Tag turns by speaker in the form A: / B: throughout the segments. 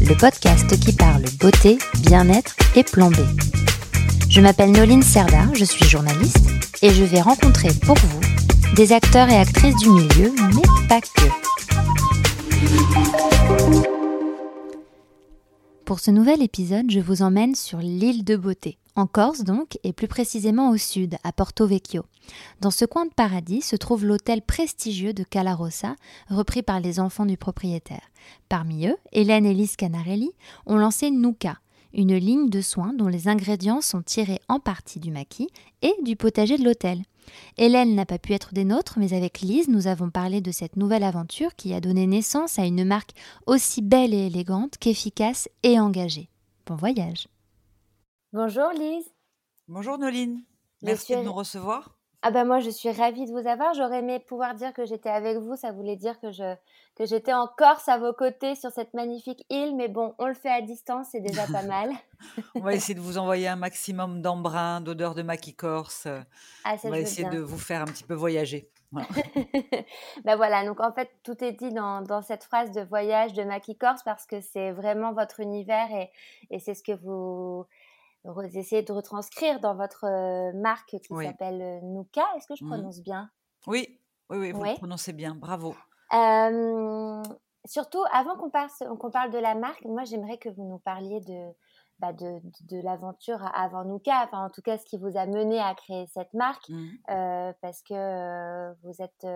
A: le podcast qui parle beauté, bien-être et plan B. Je m'appelle Noline Serda, je suis journaliste et je vais rencontrer pour vous des acteurs et actrices du milieu, mais pas que. Pour ce nouvel épisode, je vous emmène sur l'île de Beauté, en Corse donc, et plus précisément au sud, à Porto Vecchio. Dans ce coin de paradis se trouve l'hôtel prestigieux de Calarossa, repris par les enfants du propriétaire. Parmi eux, Hélène et Lise Canarelli ont lancé Nuka, une ligne de soins dont les ingrédients sont tirés en partie du maquis et du potager de l'hôtel. Hélène n'a pas pu être des nôtres, mais avec Lise, nous avons parlé de cette nouvelle aventure qui a donné naissance à une marque aussi belle et élégante qu'efficace et engagée. Bon voyage. Bonjour Lise.
B: Bonjour Noline. Merci de nous recevoir.
A: Ah ben moi je suis ravie de vous avoir. J'aurais aimé pouvoir dire que j'étais avec vous. Ça voulait dire que je que j'étais en Corse à vos côtés sur cette magnifique île. Mais bon, on le fait à distance, c'est déjà pas mal.
B: on va essayer de vous envoyer un maximum d'embrun, d'odeur de maquis corse. Ah, on va essayer de vous faire un petit peu voyager.
A: ben voilà, donc en fait, tout est dit dans, dans cette phrase de voyage de maquis corse parce que c'est vraiment votre univers et, et c'est ce que vous essayez de retranscrire dans votre euh, marque qui s'appelle euh, Nuka. Est-ce que je mmh. prononce bien?
B: Oui, oui, oui, vous prononcez bien. Bravo.
A: surtout, avant qu'on parle, de la marque, moi j'aimerais que vous nous parliez de, bah de, de, l'aventure avant Nuka, enfin en tout cas ce qui vous a mené à créer cette marque, mmh. euh, parce que vous êtes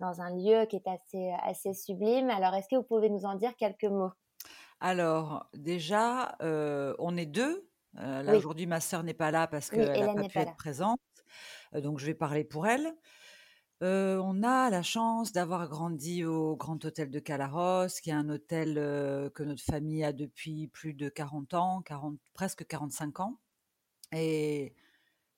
A: dans un lieu qui est assez, assez sublime. Alors est-ce que vous pouvez nous en dire quelques mots?
B: Alors déjà, on est deux euh, là, aujourd'hui, ma sœur n'est pas là parce qu'elle n'a pas pu être présente. Euh, donc, je vais parler pour elle. Euh, on a la chance d'avoir grandi au Grand Hôtel de Calaros, qui est un hôtel que notre famille a depuis plus de 40 ans, 40, presque 45 ans. Et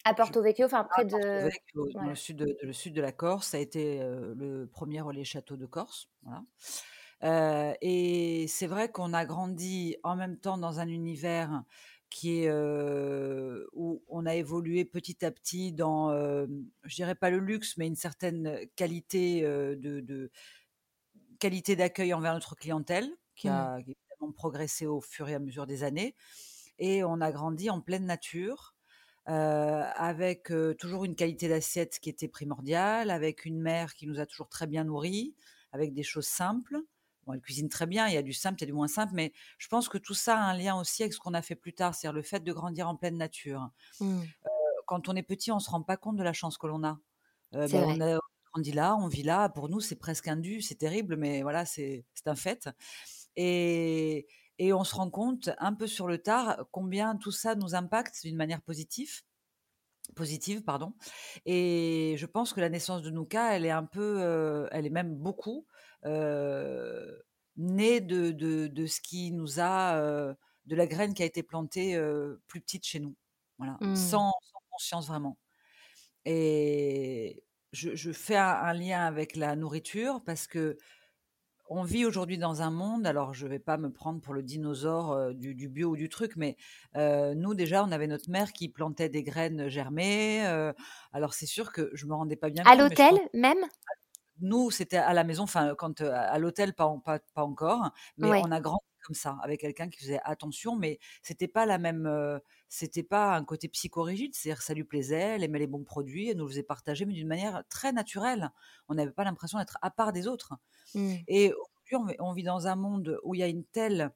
A: à Porto Vecchio, enfin près de.
B: Vecchio, dans le sud de, le sud de la Corse, ça a été le premier relais château de Corse. Voilà. et c'est vrai qu'on a grandi en même temps dans un univers qui est où on a évolué petit à petit dans, je dirais pas le luxe, mais une certaine qualité de, qualité d'accueil envers notre clientèle, qui a mmh. évidemment progressé au fur et à mesure des années. Et on a grandi en pleine nature, avec toujours une qualité d'assiette qui était primordiale, avec une mère qui nous a toujours très bien nourris, avec des choses simples. Bon, elle cuisine très bien, il y a du simple, il y a du moins simple, mais je pense que tout ça a un lien aussi avec ce qu'on a fait plus tard, c'est-à-dire le fait de grandir en pleine nature. Mmh. quand on est petit, on ne se rend pas compte de la chance que l'on a. Ben, on a grandi là, on vit là, pour nous, c'est presque un dû, c'est terrible, mais voilà, c'est un fait. Et, et on se rend compte un peu sur le tard combien tout ça nous impacte d'une manière positive positive, pardon. Et je pense que la naissance de Nuka, elle est un peu, elle est même beaucoup né de, de, ce qui nous a, de la graine qui a été plantée plus petite chez nous, voilà, mmh. sans, conscience vraiment. Et je, fais un, lien avec la nourriture parce que on vit aujourd'hui dans un monde, alors je ne vais pas me prendre pour le dinosaure du, bio ou du truc, mais nous déjà, on avait notre mère qui plantait des graines germées. alors c'est sûr que je me rendais pas bien
A: à l'hôtel même?
B: Nous, c'était à la maison, enfin, quand à l'hôtel, pas, pas, pas, encore, mais on a grandi comme ça, avec quelqu'un qui faisait attention, mais c'était pas la même, c'était pas un côté psychorigide, c'est-à-dire ça lui plaisait, elle aimait les bons produits, elle nous faisait partager, mais d'une manière très naturelle. On n'avait pas l'impression d'être à part des autres. Mmh. Et aujourd'hui, on, vit dans un monde où il y a une telle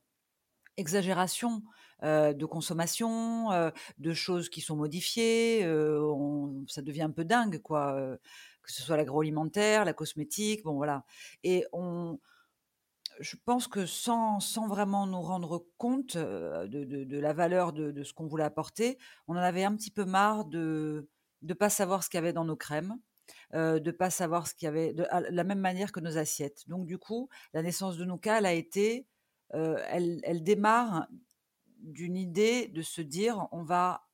B: exagération de consommation, de choses qui sont modifiées, ça devient un peu dingue, quoi que ce soit l'agroalimentaire, la cosmétique, bon voilà. Et on, je pense que sans, sans vraiment nous rendre compte de, de, la valeur de, de ce qu'on voulait apporter, on en avait un petit peu marre de ne pas savoir ce qu'il y avait dans nos crèmes, euh, de pas savoir ce qu'il y avait, de la même manière que nos assiettes. Donc du coup, la naissance de Nouka, elle a été, elle, elle démarre d'une idée de se dire on va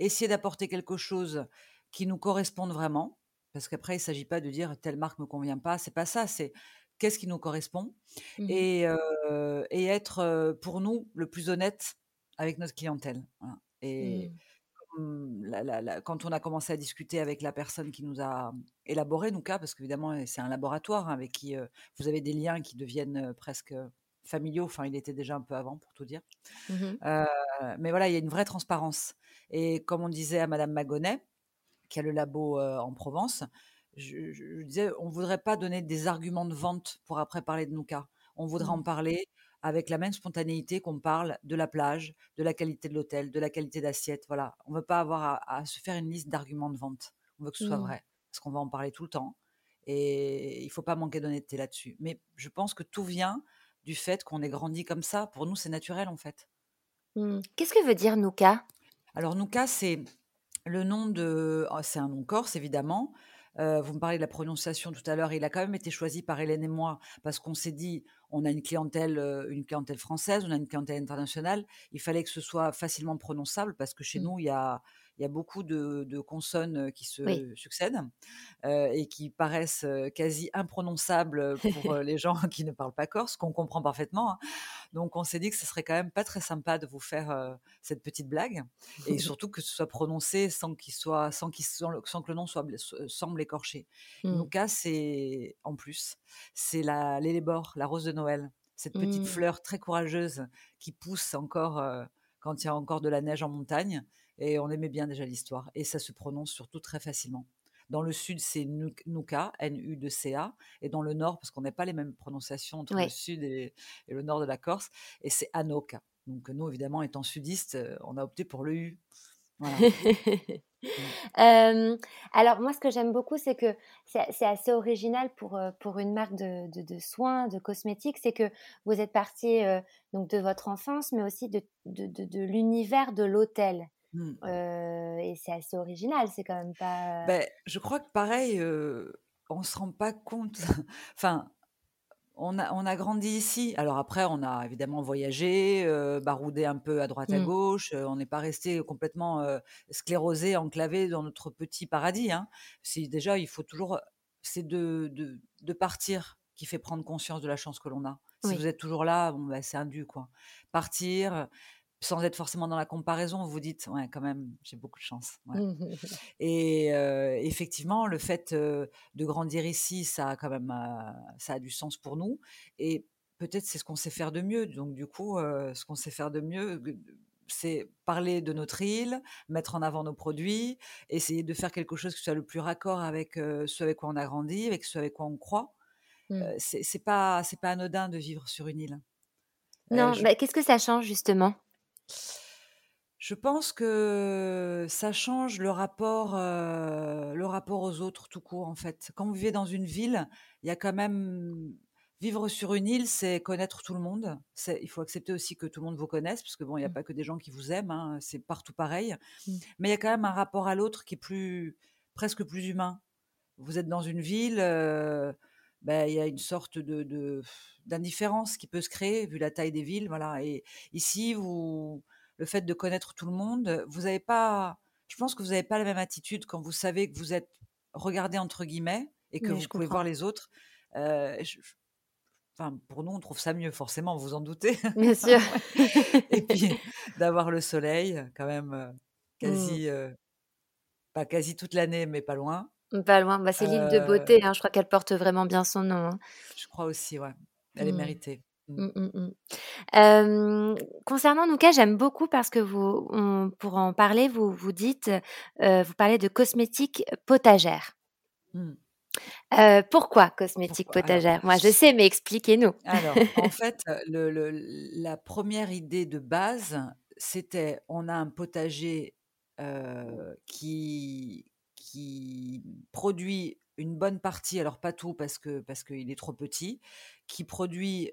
B: essayer d'apporter quelque chose qui nous corresponde vraiment. Parce qu'après, il ne s'agit pas de dire telle marque ne me convient pas, c'est pas ça, c'est qu'est-ce qui nous correspond
C: Mmh
B: et, et être pour nous le plus honnête avec notre clientèle. Et
C: Mmh.
B: quand on a commencé à discuter avec la personne qui nous a élaboré cas parce qu'évidemment, c'est un laboratoire hein, avec qui vous avez des liens qui deviennent presque familiaux. Enfin, il était déjà un peu avant, pour tout dire.
C: Mmh
B: mais voilà, il y a une vraie transparence. Et comme on disait à Madame Magonnet, qui a le labo en Provence, je, disais, on ne voudrait pas donner des arguments de vente pour après parler de cas. On voudrait en
C: mmh.
B: parler avec la même spontanéité qu'on parle de la plage, de la qualité de l'hôtel, de la qualité d'assiette. Voilà, on ne veut pas avoir à, se faire une liste d'arguments de vente. On veut que ce soit
C: Mmh.
B: vrai, parce qu'on va en parler tout le temps. Et il ne faut pas manquer d'honnêteté là-dessus. Mais je pense que tout vient du fait qu'on est grandi comme ça. Pour nous, c'est naturel en fait.
C: Mmh. Qu'est-ce que veut dire Nouka?
B: Alors Nouka, c'est le nom de, oh, c'est un nom corse évidemment. Euh, vous me parlez de la prononciation tout à l'heure. Il a quand même été choisi par Hélène et moi parce qu'on s'est dit, on a une clientèle, euh, une clientèle française, on a une clientèle internationale. Il fallait que ce soit facilement prononçable parce que chez
C: mmh.
B: nous, il y a, il y a beaucoup de, consonnes qui se succèdent et qui paraissent quasi imprononçables pour les gens qui ne parlent pas corse, qu'on comprend parfaitement. Hein. Donc on s'est dit que ce serait quand même pas très sympa de vous faire cette petite blague et surtout que ce soit prononcé sans qu'il soit sans qu'il sans, que le nom soit semble écorché. C'est en plus c'est la l'élébore, la rose de Noël, cette petite mmh. fleur très courageuse qui pousse encore quand il y a encore de la neige en montagne et on aimait bien déjà l'histoire. Et ça se prononce surtout très facilement. Dans le sud, c'est Nuka, N-U-C-A, et dans le nord, parce qu'on n'a pas les mêmes prononciations entre le sud et, le nord de la Corse, et c'est Anoka. Donc nous, évidemment, étant sudistes, euh, on a opté pour le U. Voilà.
C: alors moi, ce que j'aime beaucoup, c'est que c'est assez original pour, euh, pour une marque de, de, soins, de cosmétiques, c'est que vous êtes parti euh, donc de votre enfance, mais aussi de, de l'univers de l'hôtel. Mmh. et c'est assez original, c'est quand même pas.
B: Ben, je crois que pareil, on se rend pas compte. enfin, on a, on a grandi ici. Alors après, on a évidemment voyagé, baroudé un peu à droite à mmh. gauche. on n'est pas resté complètement sclérosé, enclavé dans notre petit paradis. Hein. déjà, il faut toujours. C'est de, de, de, partir qui fait prendre conscience de la chance que l'on a. Si vous êtes toujours là, bon, ben, c'est un dû, quoi. Partir, sans être forcément dans la comparaison, vous dites, ouais, quand même, j'ai beaucoup de chance. Et effectivement, le fait de grandir ici, ça a quand même, ça a du sens pour nous. Et peut-être c'est ce qu'on sait faire de mieux. Donc du coup, ce qu'on sait faire de mieux, c'est parler de notre île, mettre en avant nos produits, essayer de faire quelque chose qui soit le plus raccord avec ce avec quoi on a grandi, avec ce avec quoi on croit. Mmh. c'est pas, c'est pas anodin de vivre sur une île.
C: Non, mais qu'est-ce que ça change justement?
B: Je pense que ça change le rapport, le rapport aux autres tout court, en fait. Quand vous vivez dans une ville, il y a quand même vivre sur une île, c'est connaître tout le monde. il faut accepter aussi que tout le monde vous connaisse, parce que bon, il n'y a mmh. pas que des gens qui vous aiment, hein, c'est partout pareil. Mmh. Mais il y a quand même un rapport à l'autre qui est plus presque plus humain. Vous êtes dans une ville, ben, il y a une sorte de d'indifférence qui peut se créer vu la taille des villes, voilà. Et ici, vous le fait de connaître tout le monde, vous n'avez pas, je pense que vous n'avez pas la même attitude quand vous savez que vous êtes regardé entre guillemets et que vous pouvez voir les autres. Euh, enfin, pour nous, on trouve ça mieux, forcément, vous en doutez.
C: Bien sûr.
B: et puis d'avoir le soleil, quand même, quasi, mmh. euh, pas quasi toute l'année, mais pas loin.
C: Pas loin. Bah, c'est l'île de beauté. Hein, je crois qu'elle porte vraiment bien son nom. Hein.
B: Je crois aussi, ouais. Elle est mmh. méritée.
C: Mmh, mmh, mmh. concernant Nouka, j'aime beaucoup parce que vous, pour en parler, vous vous dites, vous parlez de cosmétiques potagères. pourquoi cosmétiques potagères Moi, je sais, mais expliquez-nous.
B: Alors, en fait, le, la première idée de base, c'était on a un potager qui, qui produit une bonne partie, alors pas tout parce que parce qu'il est trop petit, qui produit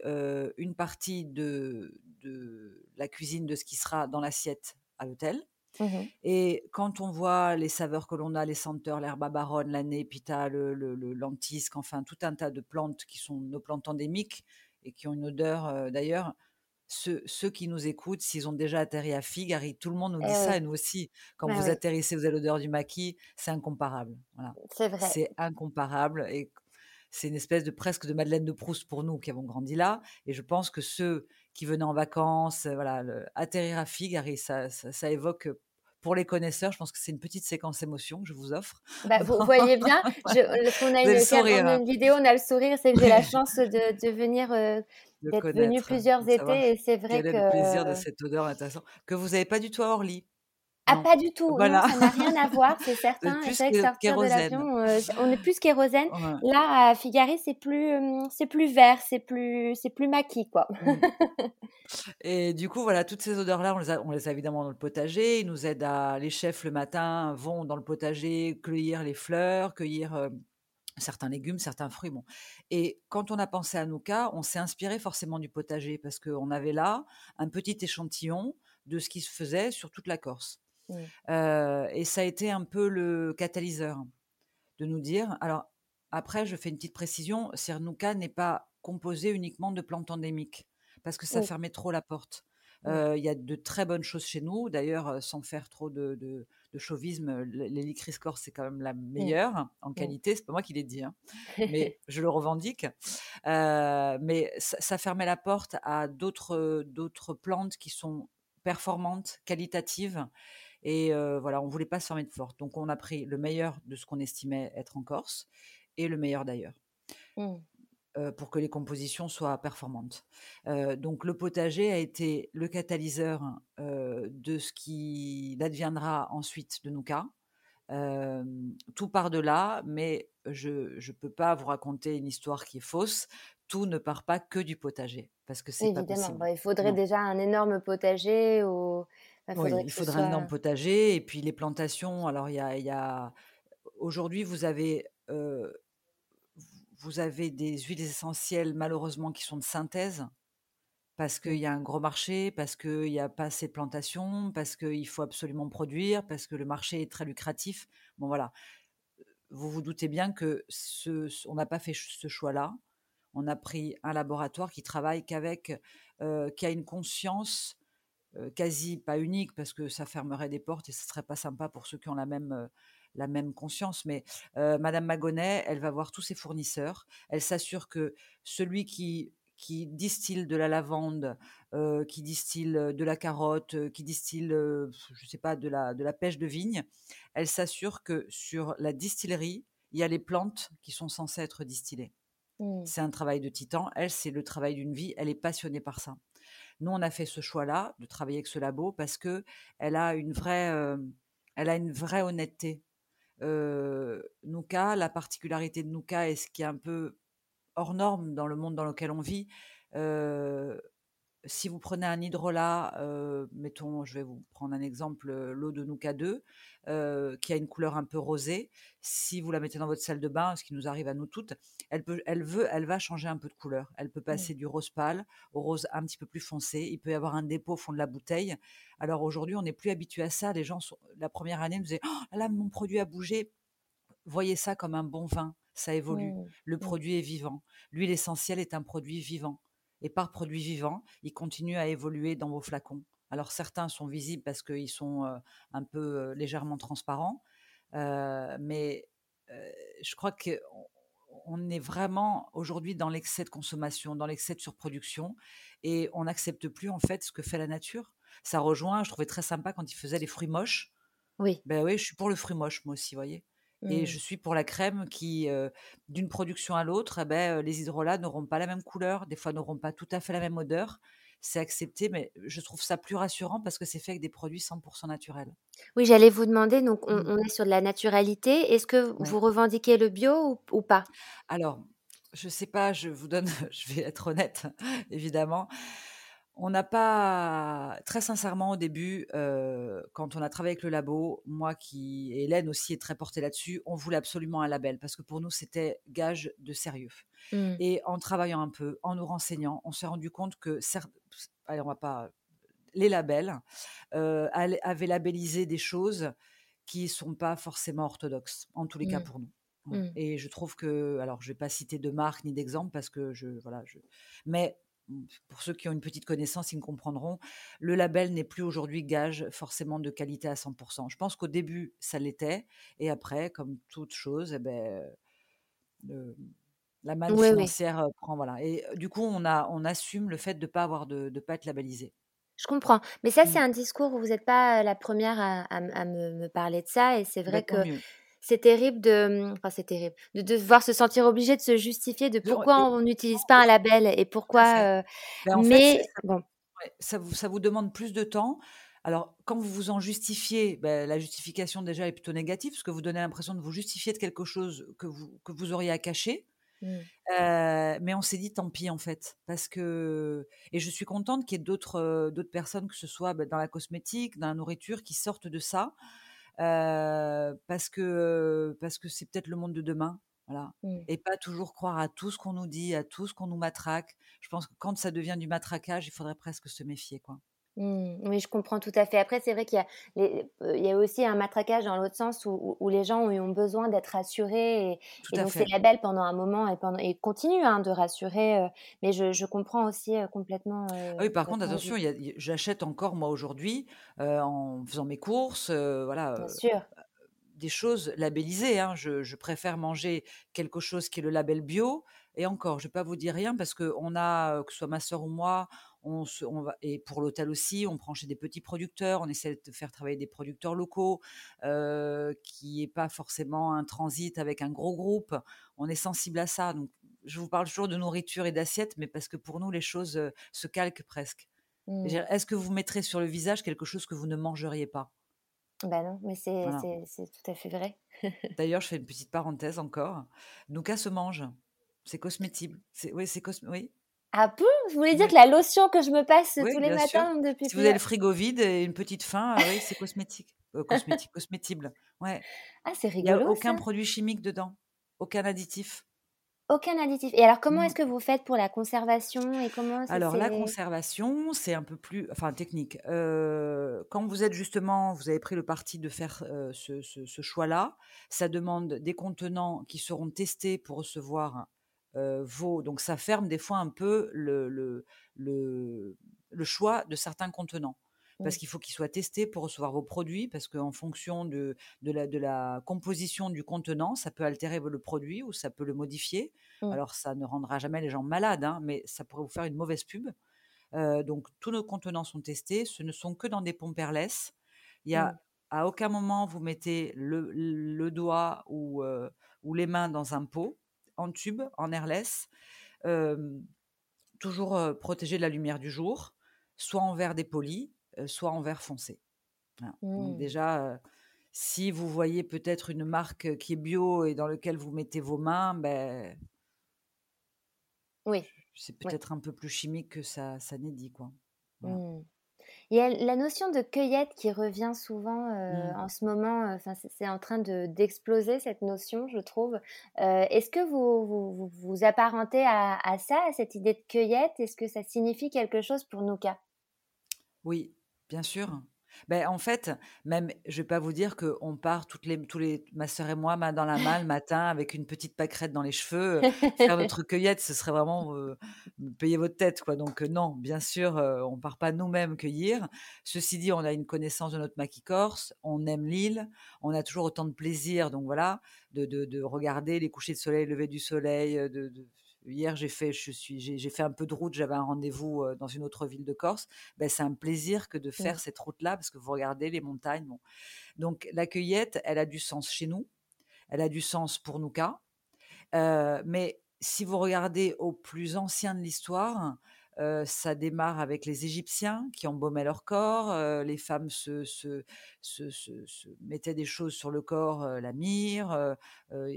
B: une partie de, de la cuisine de ce qui sera dans l'assiette à l'hôtel. Mmh Et quand on voit les saveurs que l'on a, les senteurs, l'herbe baronne, la népita, le, le, le, lentisque, enfin tout un tas de plantes qui sont nos plantes endémiques et qui ont une odeur d'ailleurs ceux, ceux qui nous écoutent, s'ils ont déjà atterri à Figari, tout le monde nous
A: Eh
B: dit ça,
A: oui.
B: et nous aussi. Quand
A: Bah
B: vous
A: oui.
B: atterrissez, vous avez l'odeur du maquis, c'est incomparable. Voilà.
A: C'est vrai.
B: C'est incomparable. Et c'est une espèce de presque de Madeleine de Proust pour nous qui avons grandi là. Et je pense que ceux qui venaient en vacances, euh, voilà, le- atterrir à Figari, ça, ça, ça évoque, euh, pour les connaisseurs, je pense que c'est une petite séquence émotion que je vous offre.
A: Bah, vous voyez bien, je, qu'on a une,
B: le sourire,
A: on a une vidéo, on a le sourire, c'est que j'ai la chance de, de venir, euh,
B: de
A: d'être
B: connaître,
A: plusieurs étés et c'est vrai
B: quel est le plaisir de
A: que...
B: cette odeur intéressante que vous n'avez pas du tout à Orly.
A: Ah,
B: Non?
A: pas du tout,
B: Voilà.
A: non, ça n'a rien à voir, c'est certain.
B: plus
A: C'est vrai que
B: ké-
A: sortir de l'avion, euh, on est plus kérosène.
B: Ouais.
A: Là, à Figari, c'est plus, hum, c'est plus vert, c'est plus, c'est plus maquis, quoi.
B: Mm. Et du coup, voilà, toutes ces odeurs-là, on les a, on les a évidemment dans le potager. Ils nous aident à, les chefs le matin vont dans le potager cueillir les fleurs, cueillir euh, certains légumes, certains fruits. Bon. Et quand on a pensé à Nouka, on s'est inspiré forcément du potager parce qu'on avait là un petit échantillon de ce qui se faisait sur toute la Corse. Euh, et ça a été un peu le catalyseur de nous dire. Alors, après, je fais une petite précision Cernouka n'est pas composé uniquement de plantes endémiques parce que ça
A: Oui.
B: fermait trop la porte. Euh, Il y a de très bonnes choses chez nous. D'ailleurs, sans faire trop de, de, de chauvisme, l- l'hélicris corse, c'est quand même la meilleure en qualité. C'est pas moi qui l'ai dit, hein, mais je le revendique. Mais ça, ça fermait la porte à d'autres plantes qui sont performantes, qualitatives. Et euh, voilà, on voulait pas se fermer de porte. Donc, on a pris le meilleur de ce qu'on estimait être en Corse et le meilleur d'ailleurs. Euh, pour que les compositions soient performantes. Euh, donc le potager a été le catalyseur euh, de ce qui adviendra ensuite de Nouka. Euh, tout part de là, mais je ne peux pas vous raconter une histoire qui est fausse. Tout ne part pas que du potager, parce que c'est pas
A: Évidemment,
B: possible.
A: bah, il faudrait
B: Non.
A: déjà un énorme potager ou bah,
B: Oui, il faudrait un énorme potager et puis les plantations. Alors il y a, aujourd'hui vous avez euh, vous avez des huiles essentielles malheureusement qui sont de synthèse? Parce qu'il y a un gros marché, parce qu'il n'y a pas assez de plantations, parce qu'il faut absolument produire, parce que le marché est très lucratif. Bon voilà, vous vous doutez bien que ce, on n'a pas fait ce choix-là. On a pris un laboratoire qui travaille qu'avec, euh, qui a une conscience euh, quasi pas unique parce que ça fermerait des portes et ce serait pas sympa pour ceux qui ont la même euh, la même conscience. Mais euh, Madame Magonnet, elle va voir tous ses fournisseurs. Elle s'assure que celui qui qui distille de la lavande, euh, qui distille de la carotte, qui distille, euh, je sais pas, de la de la pêche de vigne, elle s'assure que sur la distillerie, il y a les plantes qui sont censées être distillées.
A: Mm.
B: C'est un travail de titan. Elle, c'est le travail d'une vie. Elle est passionnée par ça. Nous, on a fait ce choix-là de travailler avec ce labo parce que elle a une vraie, euh, elle a une vraie honnêteté. Nouka, la particularité de Nouka et ce qui est un peu hors norme dans le monde dans lequel on vit. Si vous prenez un hydrolat, euh, mettons, je vais vous prendre un exemple, euh, l'eau de Nouka 2, euh, qui a une couleur un peu rosée, si vous la mettez dans votre salle de bain, ce qui nous arrive à nous toutes, elle, peut, elle, veut, elle va changer un peu de couleur. Elle peut passer du rose pâle au rose un petit peu plus foncé. Il peut y avoir un dépôt au fond de la bouteille. Alors aujourd'hui, on n'est plus habitué à ça. Les gens, sont, la première année, nous disaient oh, là, mon produit a bougé. Voyez ça comme un bon vin. Ça évolue. Le produit est vivant. L'huile essentielle est un produit vivant. Et par produit vivant, il continue à évoluer dans vos flacons. Alors certains sont visibles parce qu'ils sont euh, un peu euh, légèrement transparents, euh, mais je crois que on est vraiment aujourd'hui dans l'excès de consommation, dans l'excès de surproduction, et on n'accepte plus en fait ce que fait la nature. Ça rejoint, je trouvais très sympa quand ils faisaient les fruits moches.
A: Oui.
B: Ben oui, je suis pour le fruit moche moi aussi, voyez. Et
A: Mm.
B: je suis pour la crème qui, euh, d'une production à l'autre, eh ben, les hydrolats n'auront pas la même couleur, des fois n'auront pas tout à fait la même odeur. C'est accepté, mais je trouve ça plus rassurant parce que c'est fait avec des produits 100% naturels.
A: Oui, j'allais vous demander, donc on,
B: Mm.
A: on est sur de la naturalité. Est-ce que
B: Ouais.
A: vous revendiquez le bio ou, ou pas?
B: Alors, je sais pas, je vous donne, je vais être honnête, évidemment. On n'a pas, très sincèrement, au début, euh, quand on a travaillé avec le labo, moi qui, et Hélène aussi est très portée là-dessus, on voulait absolument un label parce que pour nous, c'était gage de sérieux.
A: Mm.
B: Et en travaillant un peu, en nous renseignant, on s'est rendu compte que, certes, allez, on va pas, les labels euh, avaient labellisé des choses qui sont pas forcément orthodoxes, en tous les cas
A: Mm.
B: pour nous. Voilà.
A: Mm.
B: Et je trouve que, alors je vais pas citer de marque ni d'exemple parce que je, voilà, je, mais pour ceux qui ont une petite connaissance, ils me comprendront. Le label n'est plus aujourd'hui gage forcément de qualité à 100%. Je pense qu'au début, ça l'était. Et après, comme toute chose, eh ben, le- la manne
A: Oui,
B: financière euh, prend. Voilà. Et euh, du coup, on, a, on assume le fait de ne pas, avoir de, de pas être labellisé.
A: Je comprends. Mais ça,
B: Mm.
A: c'est un discours où vous n'êtes pas la première à, à m- à me, me parler de ça. Et c'est vrai
B: tant
A: que
B: mieux.
A: C'est terrible de, enfin, c'est terrible de devoir se sentir obligé de se justifier de pourquoi on n'utilise pas un label et pourquoi. euh,
B: Ben, fait,
A: mais
B: c'est-
A: bon,
B: ça vous, ça vous demande plus de temps. Alors, quand vous vous en justifiez, ben, la justification déjà est plutôt négative, parce que vous donnez l'impression de vous justifier de quelque chose que vous, que vous auriez à cacher.
A: mm,
B: Euh, mais on s'est dit tant pis en fait, parce que et je suis contente qu'il y ait d'autres euh, d'autres personnes, que ce soit ben, dans la cosmétique, dans la nourriture, qui sortent de ça, parce que parce que c'est peut-être le monde de demain, voilà,
A: mm.
B: et pas toujours croire à tout ce qu'on nous dit, à tout ce qu'on nous matraque. Je pense que quand ça devient du matraquage, il faudrait presque se méfier, quoi.
A: Mmh, oui, je comprends tout à fait. Après, c'est vrai qu'il y a, euh, il y a aussi un matraquage dans l'autre sens où, où- où les gens ont, besoin d'être rassurés et, et donc ces
B: fait.
A: labels pendant un moment et, pendant, et continuent hein, de rassurer. euh, mais je, je comprends aussi euh, complètement.
B: Ah oui, par contre, attention, j'achète encore moi aujourd'hui en faisant mes courses, voilà,
A: Bien sûr.
B: Des choses labellisées. hein. Je, je préfère manger quelque chose qui est le label bio. Et encore, je ne vais pas vous dire rien parce qu'on a, euh, que ce soit ma soeur ou moi, on se, on va, et pour l'hôtel aussi, on prend chez des petits producteurs, on essaie de faire travailler des producteurs locaux, euh, qui n'est pas forcément un transit avec un gros groupe. On est sensible à ça. Donc, je vous parle toujours de nourriture et d'assiette, mais parce que pour nous, les choses euh, se calquent presque.
A: Mmh.
B: Est-ce que vous mettrez sur le visage quelque chose que vous ne mangeriez pas?
A: Bah non, mais c'est
B: Voilà.
A: tout à fait vrai.
B: D'ailleurs, je fais une petite parenthèse encore. Nouka se mange. C'est cosmétible. C'est oui, c'est cos- oui.
A: Ah bon? Vous voulez dire
B: Oui.
A: que la lotion que je me passe
B: Oui,
A: tous les
B: bien sûr.
A: matins depuis
B: Si vous avez le frigo vide et une petite faim, ah oui, c'est cosmétique. Euh, cosmétique, cosmétible. Ouais.
A: Ah, c'est
B: Il n'y a
A: rigolo
B: aucun
A: ça.
B: produit chimique dedans. Aucun additif.
A: Aucun additif. Et alors, comment
B: Mm.
A: est-ce que vous faites pour la conservation et comment
B: Alors, la conservation, c'est un peu plus, enfin, technique. Euh, quand vous êtes justement, vous avez pris le parti de faire euh, ce, ce- ce choix-là, ça demande des contenants qui seront testés pour recevoir euh, vos. Donc, ça ferme des fois un peu le, le, le, le choix de certains contenants. Parce qu'il faut qu'ils soient testés pour recevoir vos produits, parce qu'en fonction de, de, la, de la composition du contenant, ça peut altérer le produit ou ça peut le modifier. Alors, ça ne rendra jamais les gens malades, hein, mais ça pourrait vous faire une mauvaise pub. Euh, donc, tous nos contenants sont testés. Ce ne sont que dans des pompes airless. Il y a à aucun moment vous mettez le, le doigt ou, euh, ou les mains dans un pot en tube, en airless. Euh, toujours euh, protégé de la lumière du jour, soit en verre dépoli, soit en verre foncé. Voilà. Donc
A: Mm.
B: déjà, euh, si vous voyez peut-être une marque qui est bio et dans laquelle vous mettez vos mains, ben,
A: Oui.
B: c'est
A: Oui.
B: peut-être un peu plus chimique que ça, ça n'est dit. Quoi. Voilà.
A: Mm. Il y a la notion de cueillette qui revient souvent euh,
B: Mm.
A: en ce moment. euh, Enfin, c'est c'est en train de d'exploser cette notion, je trouve. Euh, Est-ce que vous vous, vous vous apparentez à, à ça, à cette idée de cueillette? Est-ce que ça signifie quelque chose pour Nouka?
B: Oui, bien sûr. Ben, en fait, même, je vais pas vous dire qu'on part toutes les, tous les, ma sœur et moi, main dans la main, le matin, avec une petite pâquerette dans les cheveux, euh, faire notre cueillette, ce serait vraiment euh, payer votre tête, quoi. Donc euh, non, bien sûr, on part pas nous-mêmes cueillir. Ceci dit, on a une connaissance de notre maquis corse, on aime l'île, on a toujours autant de plaisir, donc voilà, de, de, de regarder les couchers de soleil, lever du soleil. de- Hier, j'ai fait, je suis, j'ai fait un peu de route. J'avais un rendez-vous dans une autre ville de Corse. Ben, c'est un plaisir que de faire
A: Mm.
B: cette route-là parce que vous regardez les montagnes. Bon. Donc la cueillette, elle a du sens chez nous, elle a du sens pour nous cas. Euh, mais si vous regardez au plus ancien de l'histoire, euh, ça démarre avec les Égyptiens qui embaumaient leur corps. euh, les femmes se, se, se, se- se mettaient des choses sur le corps, euh, la myrrhe. euh,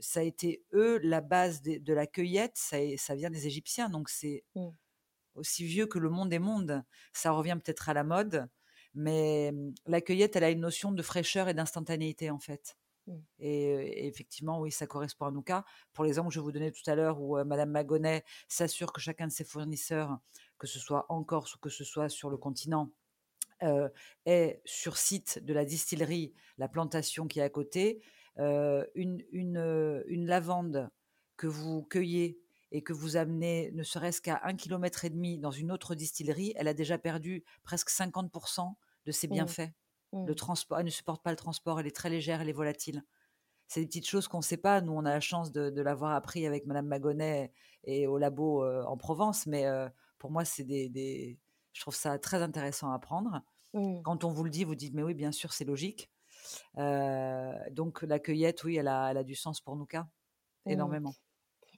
B: ça a été eux la base de, de la cueillette. Ça, vient des Égyptiens, donc c'est
A: Mm.
B: aussi vieux que le monde est monde. Ça revient peut-être à la mode, mais hum, la cueillette, elle a une notion de fraîcheur et d'instantanéité en fait.
A: Mm.
B: Et, et effectivement, oui, ça correspond à nos cas. Pour l'exemple que je vous donnais tout à l'heure, où euh, Madame Magonnet s'assure que chacun de ses fournisseurs, que ce soit en Corse ou que ce soit sur le continent, euh, est sur site de la distillerie, la plantation qui est à côté, euh, une, une, une lavande que vous cueillez et que vous amenez ne serait-ce qu'à un kilomètre et demi dans une autre distillerie, elle a déjà perdu presque 50% de ses
A: Mmh.
B: Le
A: Mmh.
B: transport, elle ne supporte pas le transport, elle est très légère, elle est volatile. C'est des petites choses qu'on ne sait pas. Nous, on a la chance de, de l'avoir appris avec Madame Magonnet et au labo euh, en Provence, mais euh, pour moi, c'est des, des- je trouve ça très intéressant à apprendre.
A: Mmh.
B: Quand on vous le dit, vous dites, mais oui, bien sûr, c'est logique. Euh, donc la cueillette, oui, elle a, elle a du sens pour nous, cas,
A: Mmh.
B: énormément.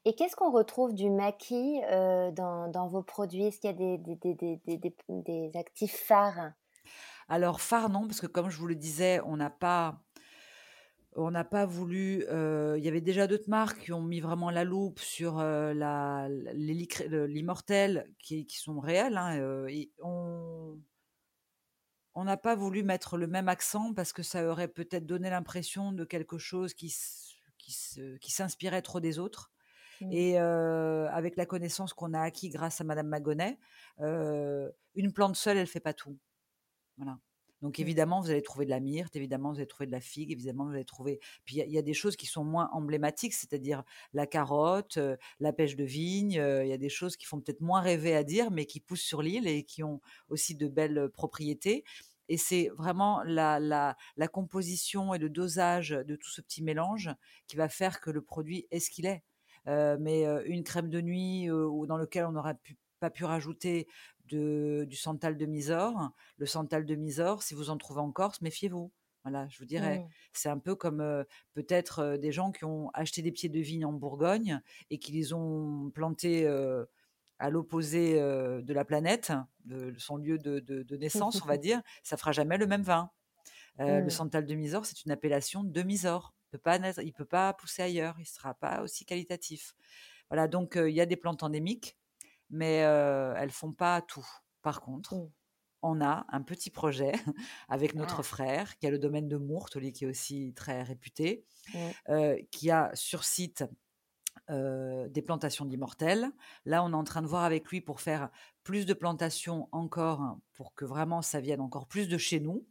A: Et qu'est-ce qu'on retrouve du maquis euh, dans, dans vos produits? Est-ce qu'il y a des, des- des- des actifs phares?
B: Alors phare non, parce que comme je vous le disais, on n'a pas, on n'a pas voulu. euh, Il y avait déjà d'autres marques qui ont mis vraiment la loupe sur euh, la, les lic- le- l'immortel, qui, qui sont réels. hein, euh, et on on n'a pas voulu mettre le même accent parce que ça aurait peut-être donné l'impression de quelque chose qui, s- qui, se- qui s'inspirait trop des autres.
A: Mmh.
B: Et euh, avec la connaissance qu'on a acquis grâce à Madame Magonnet, euh, une plante seule, elle fait pas tout. Voilà. Donc évidemment, vous allez trouver de la myrte, évidemment, vous allez trouver de la figue, évidemment, vous allez trouver. Puis il y, a- il y a des choses qui sont moins emblématiques, c'est-à-dire la carotte, euh, la pêche de vigne. euh, Il y a des choses qui font peut-être moins rêver à dire, mais qui poussent sur l'île et qui ont aussi de belles propriétés. Et c'est vraiment la, la, la composition et le dosage de tout ce petit mélange qui va faire que le produit est ce qu'il est. Euh, mais une crème de nuit dans lequel on n'aurait pu, pas pu rajouter de, du santal de Mysore, le santal de Mysore, si vous en trouvez en Corse, méfiez-vous. Voilà, je vous dirais,
A: Mmh.
B: c'est un peu comme euh, peut-être euh, des gens qui ont acheté des pieds de vigne en Bourgogne et qui les ont plantés euh, à l'opposé de la planète, de son lieu de, de- de naissance, on va dire, ça fera jamais le même vin. Le
A: Mmh.
B: santal de Mysore, c'est une appellation de Mysore. Il peut pas naître- il peut pas pousser ailleurs, il sera pas aussi qualitatif. Voilà, donc il y a des plantes endémiques, mais euh, elles font pas tout. Par contre,
A: Mmh.
B: on a un petit projet avec notre
A: Ah.
B: frère qui a le domaine de Mourte, lui qui est aussi très réputé,
A: Mmh.
B: qui a sur site euh, des plantations d'immortels. Là, on est en train de voir avec lui pour faire plus de plantations encore, pour que vraiment ça vienne encore plus de chez nous.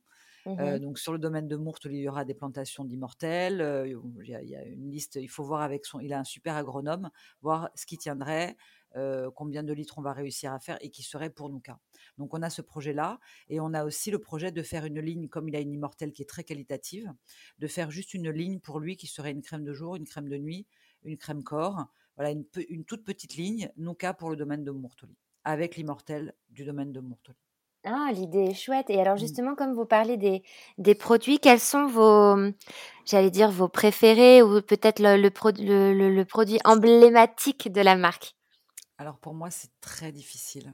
B: Euh,
A: Mhm.
B: donc sur le domaine de Mourte, il y aura des plantations d'immortels. euh, y, il y a une liste. Il faut voir avec son. Il a un super agronome, voir ce qui tiendrait, euh, combien de litres on va réussir à faire et qui serait pour cas. Donc on a ce projet-là et on a aussi le projet de faire une ligne, comme il a une immortelle qui est très qualitative, de faire juste une ligne pour lui qui serait une crème de jour, une crème de nuit, une crème corps. Voilà une, toute petite ligne, cas pour le domaine de Mourtoli, avec l'immortel du domaine de Mourtoli.
A: Ah, l'idée est chouette. Et alors
B: Mm.
A: justement, comme vous parlez des, des produits, quels sont vos, j'allais dire, vos préférés ou peut-être le, le, pro- le- le- le produit emblématique de la marque?
B: Alors pour moi, c'est très difficile.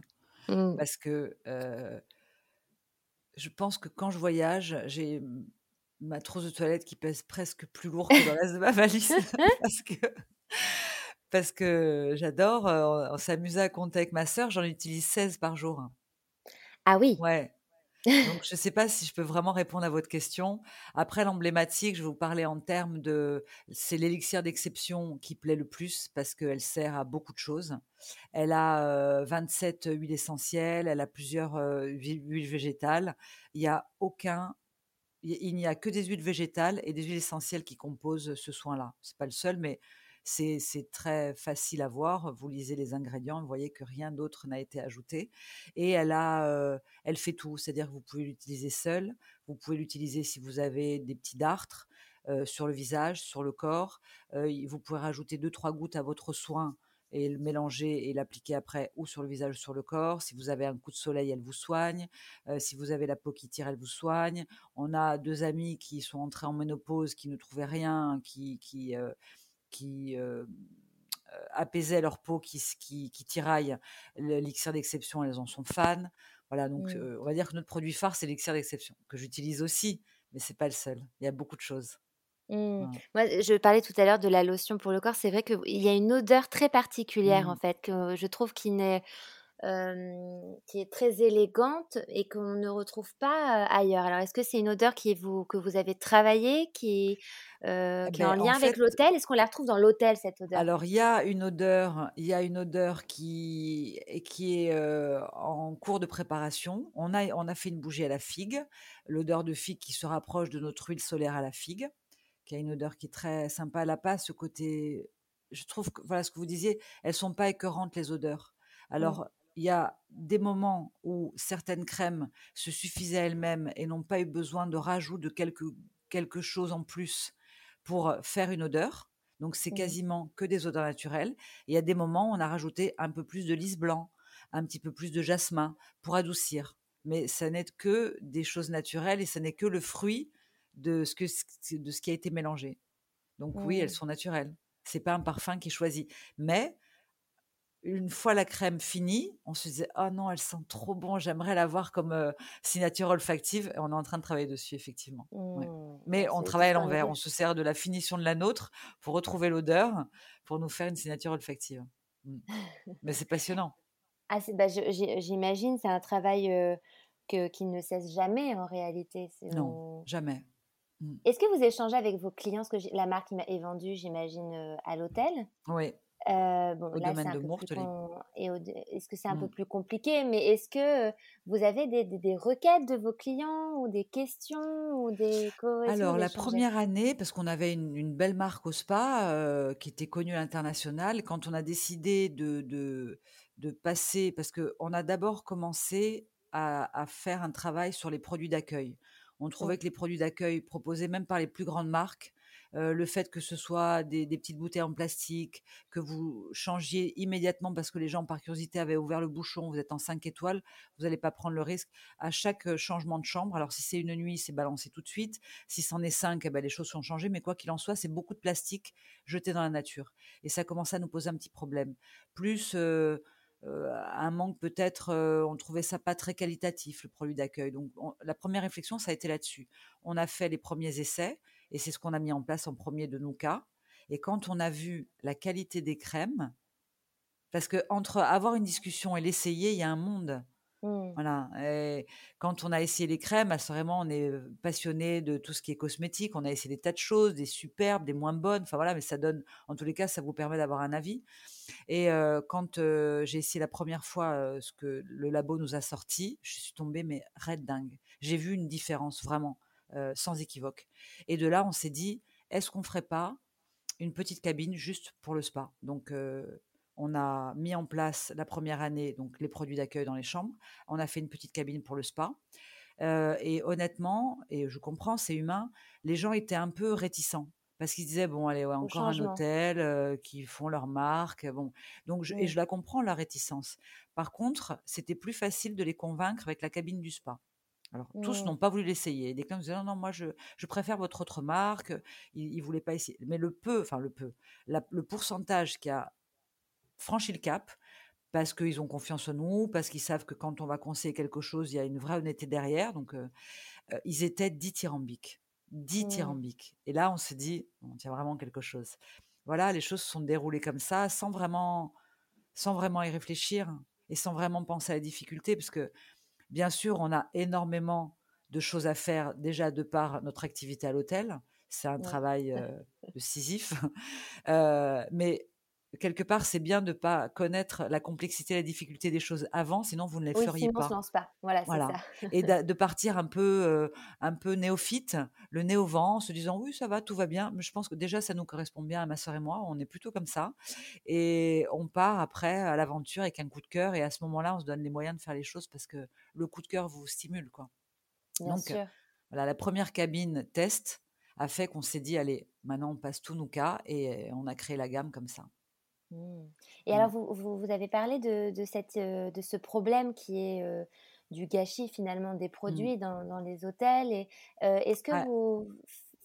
A: Mm.
B: parce que euh, je pense que quand je voyage, j'ai ma trousse de toilette qui pèse presque plus lourd que le reste de ma valise parce que parce que j'adore. on s'amusait à compter avec ma sœur, j'en utilise 16 par jour.
A: Ah oui.
B: Ouais. Donc je ne sais pas si je peux vraiment répondre à votre question. Après l'emblématique, je vais vous parler en termes de c'est l'élixir d'exception qui plaît le plus parce qu'elle sert à beaucoup de choses. Elle a euh, 27 huiles essentielles, elle a plusieurs euh, huiles végétales. Il n'y a aucun, il n'y a que des huiles végétales et des huiles essentielles qui composent ce soin-là. C'est pas le seul, mais c'est très facile à voir. Vous lisez les ingrédients, vous voyez que rien d'autre n'a été ajouté. Et elle a, elle fait tout, c'est-à-dire que vous pouvez l'utiliser seule, vous pouvez l'utiliser si vous avez des petits dartres sur le visage, sur le corps. Vous pouvez rajouter deux trois gouttes à votre soin et le mélanger et l'appliquer après ou sur le visage ou sur le corps. Si vous avez un coup de soleil, elle vous soigne. Si vous avez la peau qui tire, elle vous soigne. On a deux amis qui sont entrés en ménopause, qui ne trouvaient rien, qui, qui euh, euh, apaisaient leur peau, qui, qui, qui tiraille. L'élixir d'exception, elles en sont fans. Voilà, donc
A: Mm.
B: euh, on va dire que notre produit phare, c'est l'élixir d'exception, que j'utilise aussi, mais c'est pas le seul. Il y a beaucoup de choses.
A: Mm.
B: Ouais.
A: Moi, je parlais tout à l'heure de la lotion pour le corps. C'est vrai qu'il y a une odeur très particulière, en
B: Mm.
A: fait, que je trouve qui n'est qui est très élégante et qu'on ne retrouve pas ailleurs. Alors, est-ce que c'est une odeur qui vous, que vous avez travaillée, qui, euh, qui est en
B: ben,
A: lien
B: en
A: avec
B: fait,
A: l'hôtel? Est-ce qu'on la retrouve dans l'hôtel, cette odeur?
B: Alors, il y a une odeur, il y a une odeur qui, qui est euh, en cours de préparation. On a, on a fait une bougie à la figue, l'odeur de figue qui se rapproche de notre huile solaire à la figue, qui a une odeur qui est très sympa. Elle n'a pas ce côté je trouve que, voilà ce que vous disiez, elles sont pas écœurantes, les odeurs.
A: Mmh.
B: Il y a des moments où certaines crèmes se suffisaient elles-mêmes et n'ont pas eu besoin de rajout de quelque, quelque chose en plus pour faire une odeur. Donc, c'est
A: Mmh.
B: quasiment que des odeurs naturelles. Et il y a des moments où on a rajouté un peu plus de lys blanc, un petit peu plus de jasmin pour adoucir. Mais ça n'est que des choses naturelles et ça n'est que le fruit de ce, que, de ce qui a été mélangé. Donc oui, elles sont naturelles. C'est pas un parfum qui est choisi. Mais une fois la crème finie, on se disait oh non, elle sent trop bon, j'aimerais l'avoir comme euh, signature olfactive. Et on est en train de travailler dessus effectivement. Ouais.
A: Mmh.
B: Mais on travaille à l'envers. On se sert de la finition de la nôtre pour retrouver l'odeur, pour nous faire une signature olfactive. Mm. Mais c'est passionnant.
A: Ah, bah, j'imagine, c'est un travail euh, que, qui ne cesse jamais en réalité.
B: Non,
A: on-
B: jamais. Mm.
A: Est-ce que vous échangez avec vos clients? Parce que la marque est vendue, j'imagine, euh, à l'hôtel.
B: Oui.
A: Euh, bon,
B: Au
A: là,
B: domaine de Mourtelet.
A: con- est-ce que c'est un peu
B: Mm.
A: plus compliqué Mais est-ce que vous avez des, des- des requêtes de vos clients ou des questions ou des
B: Alors, la première année, parce qu'on avait une, une belle marque au spa euh, qui était connue à l'international, quand on a décidé de, de, de passer, parce qu'on a d'abord commencé à, à faire un travail sur les produits d'accueil. On trouvait que les produits d'accueil proposés même par les plus grandes marques, le fait que ce soit des, petites bouteilles en plastique, que vous changiez immédiatement parce que les gens par curiosité avaient ouvert le bouchon, vous êtes en 5 étoiles, vous n'allez pas prendre le risque à chaque changement de chambre. Alors si c'est une nuit, c'est balancé tout de suite. Si c'en est 5, eh ben, les choses sont changées. Mais quoi qu'il en soit, c'est beaucoup de plastique jeté dans la nature. Et ça commence à nous poser un petit problème. Plus un manque peut-être, on trouvait ça pas très qualitatif, le produit d'accueil. Donc on- la première réflexion, ça a été là-dessus. On a fait les premiers essais et c'est ce qu'on a mis en place en premier de nos cas. Et quand on a vu la qualité des crèmes, parce que entre avoir une discussion et l'essayer, il y a un monde.
A: Mm.
B: Voilà. Et quand on a essayé les crèmes, assurément, on est passionné de tout ce qui est cosmétique. On a essayé des tas de choses, des superbes, des moins bonnes. Enfin voilà, mais ça donne, en tous les cas, ça vous permet d'avoir un avis. Et euh, quand euh, j'ai essayé la première fois euh, ce que le labo nous a sorti, je suis tombée mais raide dingue. J'ai vu une différence vraiment euh, sans équivoque. Et de là, on s'est dit, est-ce qu'on ferait pas une petite cabine juste pour le spa? Donc euh, on a mis en place la première année donc les produits d'accueil dans les chambres. On a fait une petite cabine pour le spa. Euh, et honnêtement, et je comprends, c'est humain, les gens étaient un peu réticents parce qu'ils se disaient bon allez ouais, encore un hôtel euh, qui font leur marque bon donc je, et je la comprends la réticence par contre c'était plus facile de les convaincre avec la cabine du spa alors tous n'ont pas voulu l'essayer des clients disaient non non moi je, je préfère votre autre marque ils, ils voulaient pas essayer mais le peu enfin le peu la- le pourcentage qui a franchi le cap parce qu'ils ont confiance en nous, parce qu'ils savent que quand on va conseiller quelque chose, il y a une vraie honnêteté derrière. Donc, euh, euh, ils étaient dithyrambiques. Dithyrambiques. Et là, on s'est dit, on tient vraiment quelque chose. Voilà, les choses se sont déroulées comme ça, sans vraiment, sans vraiment y réfléchir et sans vraiment penser à la difficulté, parce que bien sûr, on a énormément de choses à faire déjà de par notre activité à l'hôtel. C'est un
A: Ouais.
B: travail euh, de Sisyphe. Euh, mais quelque part, c'est bien de pas connaître la complexité, la difficulté des choses avant, sinon vous ne les
A: Oui,
B: feriez
A: sinon on se
B: pas.
A: lance pas. Voilà, c'est
B: Voilà.
A: ça.
B: Et de partir un peu, euh, un peu néophyte, le nez au vent, en se disant oui, ça va, tout va bien. Mais je pense que déjà, ça nous correspond bien à ma sœur et moi. On est plutôt comme ça. Et on part après à l'aventure avec un coup de cœur. Et à ce moment-là, on se donne les moyens de faire les choses parce que le coup de cœur vous stimule, quoi.
A: Bien
B: Donc,
A: sûr.
B: voilà, la première cabine test a fait qu'on s'est dit, allez, maintenant on passe tous nos cas et on a créé la gamme comme ça.
A: Mm. Et
B: Mm.
A: alors, vous, vous, vous avez parlé de, de, cette, euh, de ce problème qui est euh, du gâchis finalement des
B: Mm.
A: produits dans, dans les hôtels. Et euh, est-ce que
B: Ouais.
A: vous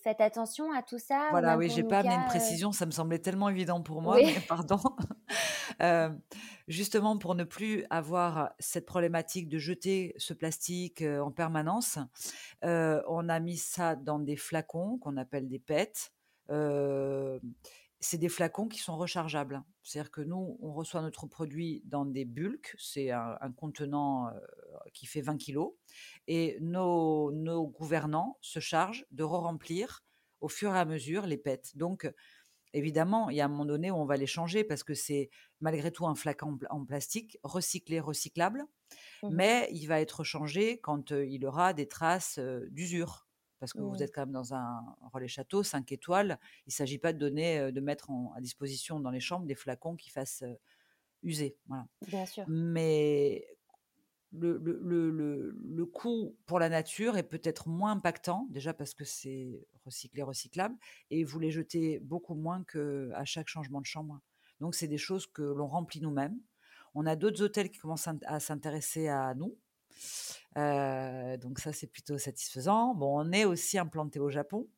A: faites attention à tout ça
B: Voilà, oui, j'ai pas amené une précision, ça me semblait tellement évident pour moi,
A: Oui.
B: mais pardon. Justement, pour ne plus avoir cette problématique de jeter ce plastique en permanence, on a mis ça dans des flacons qu'on appelle des PET. Euh, c'est des flacons qui sont rechargeables. C'est-à-dire que nous, on reçoit notre produit dans des bulks, c'est un, un contenant euh, qui fait 20 kilos, et nos, nos gouvernants se chargent de re-remplir au fur et à mesure les PET. Donc, évidemment, il y a un moment donné où on va les changer parce que c'est malgré tout un flacon en pla- en plastique recyclé, recyclable,
A: Mhm.
B: mais il va être changé quand euh, il aura des traces euh, d'usure. Parce que vous êtes quand même dans un relais château, 5 étoiles. Il ne s'agit pas de donner, euh, de mettre en- à disposition dans les chambres des flacons qui fassent euh, user. Voilà.
A: Bien sûr.
B: Mais le, le, le, le- le coût pour la nature est peut-être moins impactant, déjà parce que c'est recyclé, recyclable, et vous les jetez beaucoup moins qu'à chaque changement de chambre. Donc, c'est des choses que l'on remplit nous-mêmes. On a d'autres hôtels qui commencent à s'intéresser à nous. Euh, donc, ça, c'est plutôt satisfaisant. Bon, on est aussi implanté au Japon.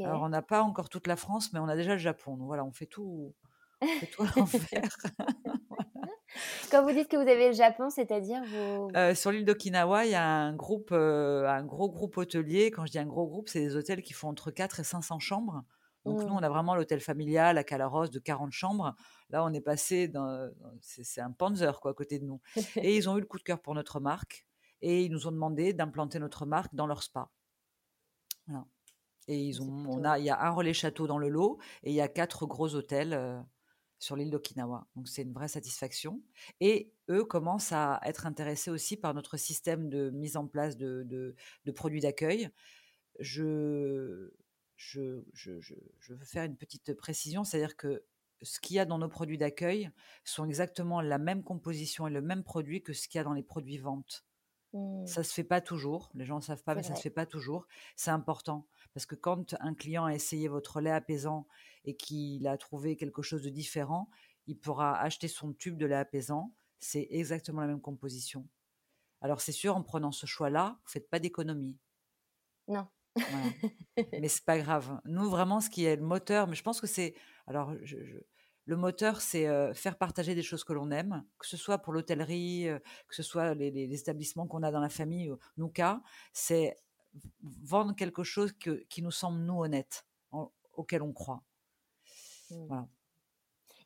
B: Alors, on n'a pas encore toute la France, mais on a déjà le Japon. Donc, voilà, on fait tout, on fait tout à l'envers.
A: Quand vous dites que vous avez le Japon, c'est-à-dire vous...
B: Euh, sur l'île d'Okinawa, il y a un groupe, euh, un gros groupe hôtelier. Quand je dis un gros groupe, c'est des hôtels qui font entre 4 et 500 chambres. Donc nous,
A: Mm.
B: on a vraiment l'hôtel familial à Calaros de 40 chambres. Là, on est passé dans, c'est un Panzer quoi à côté de nous. Et ils ont eu le coup de cœur pour notre marque et ils nous ont demandé d'implanter notre marque dans leur spa. Voilà. Et ils ont, on a, il y a un relais château dans le lot et il y a quatre gros hôtels euh, sur l'île d'Okinawa. Donc c'est une vraie satisfaction. Et eux commencent à être intéressés aussi par notre système de mise en place de, de- de produits d'accueil. Je, je, je, je- je veux faire une petite précision, c'est-à-dire que ce qu'il y a dans nos produits d'accueil sont exactement la même composition et le même produit que ce qu'il y a dans les produits ventes.
A: Mm.
B: Ça se fait pas toujours. Les gens ne savent pas, mais ça
A: vrai.
B: se fait pas toujours. C'est important parce que quand un client a essayé votre lait apaisant et qu'il a trouvé quelque chose de différent, il pourra acheter son tube de lait apaisant. C'est exactement la même composition. Alors c'est sûr, en prenant ce choix-là, vous faites pas d'économie.
A: Non.
B: Voilà. mais c'est pas grave. Nous vraiment, ce qui est le moteur, mais je pense que c'est alors je- je- le moteur, c'est euh, faire partager des choses que l'on aime, que ce soit pour l'hôtellerie, euh, que ce soit les, les- les établissements qu'on a dans la famille, ou nous cas, c'est vendre quelque chose que- qui nous semble nous honnête, en- auquel on croit.
A: Mm.
B: Voilà.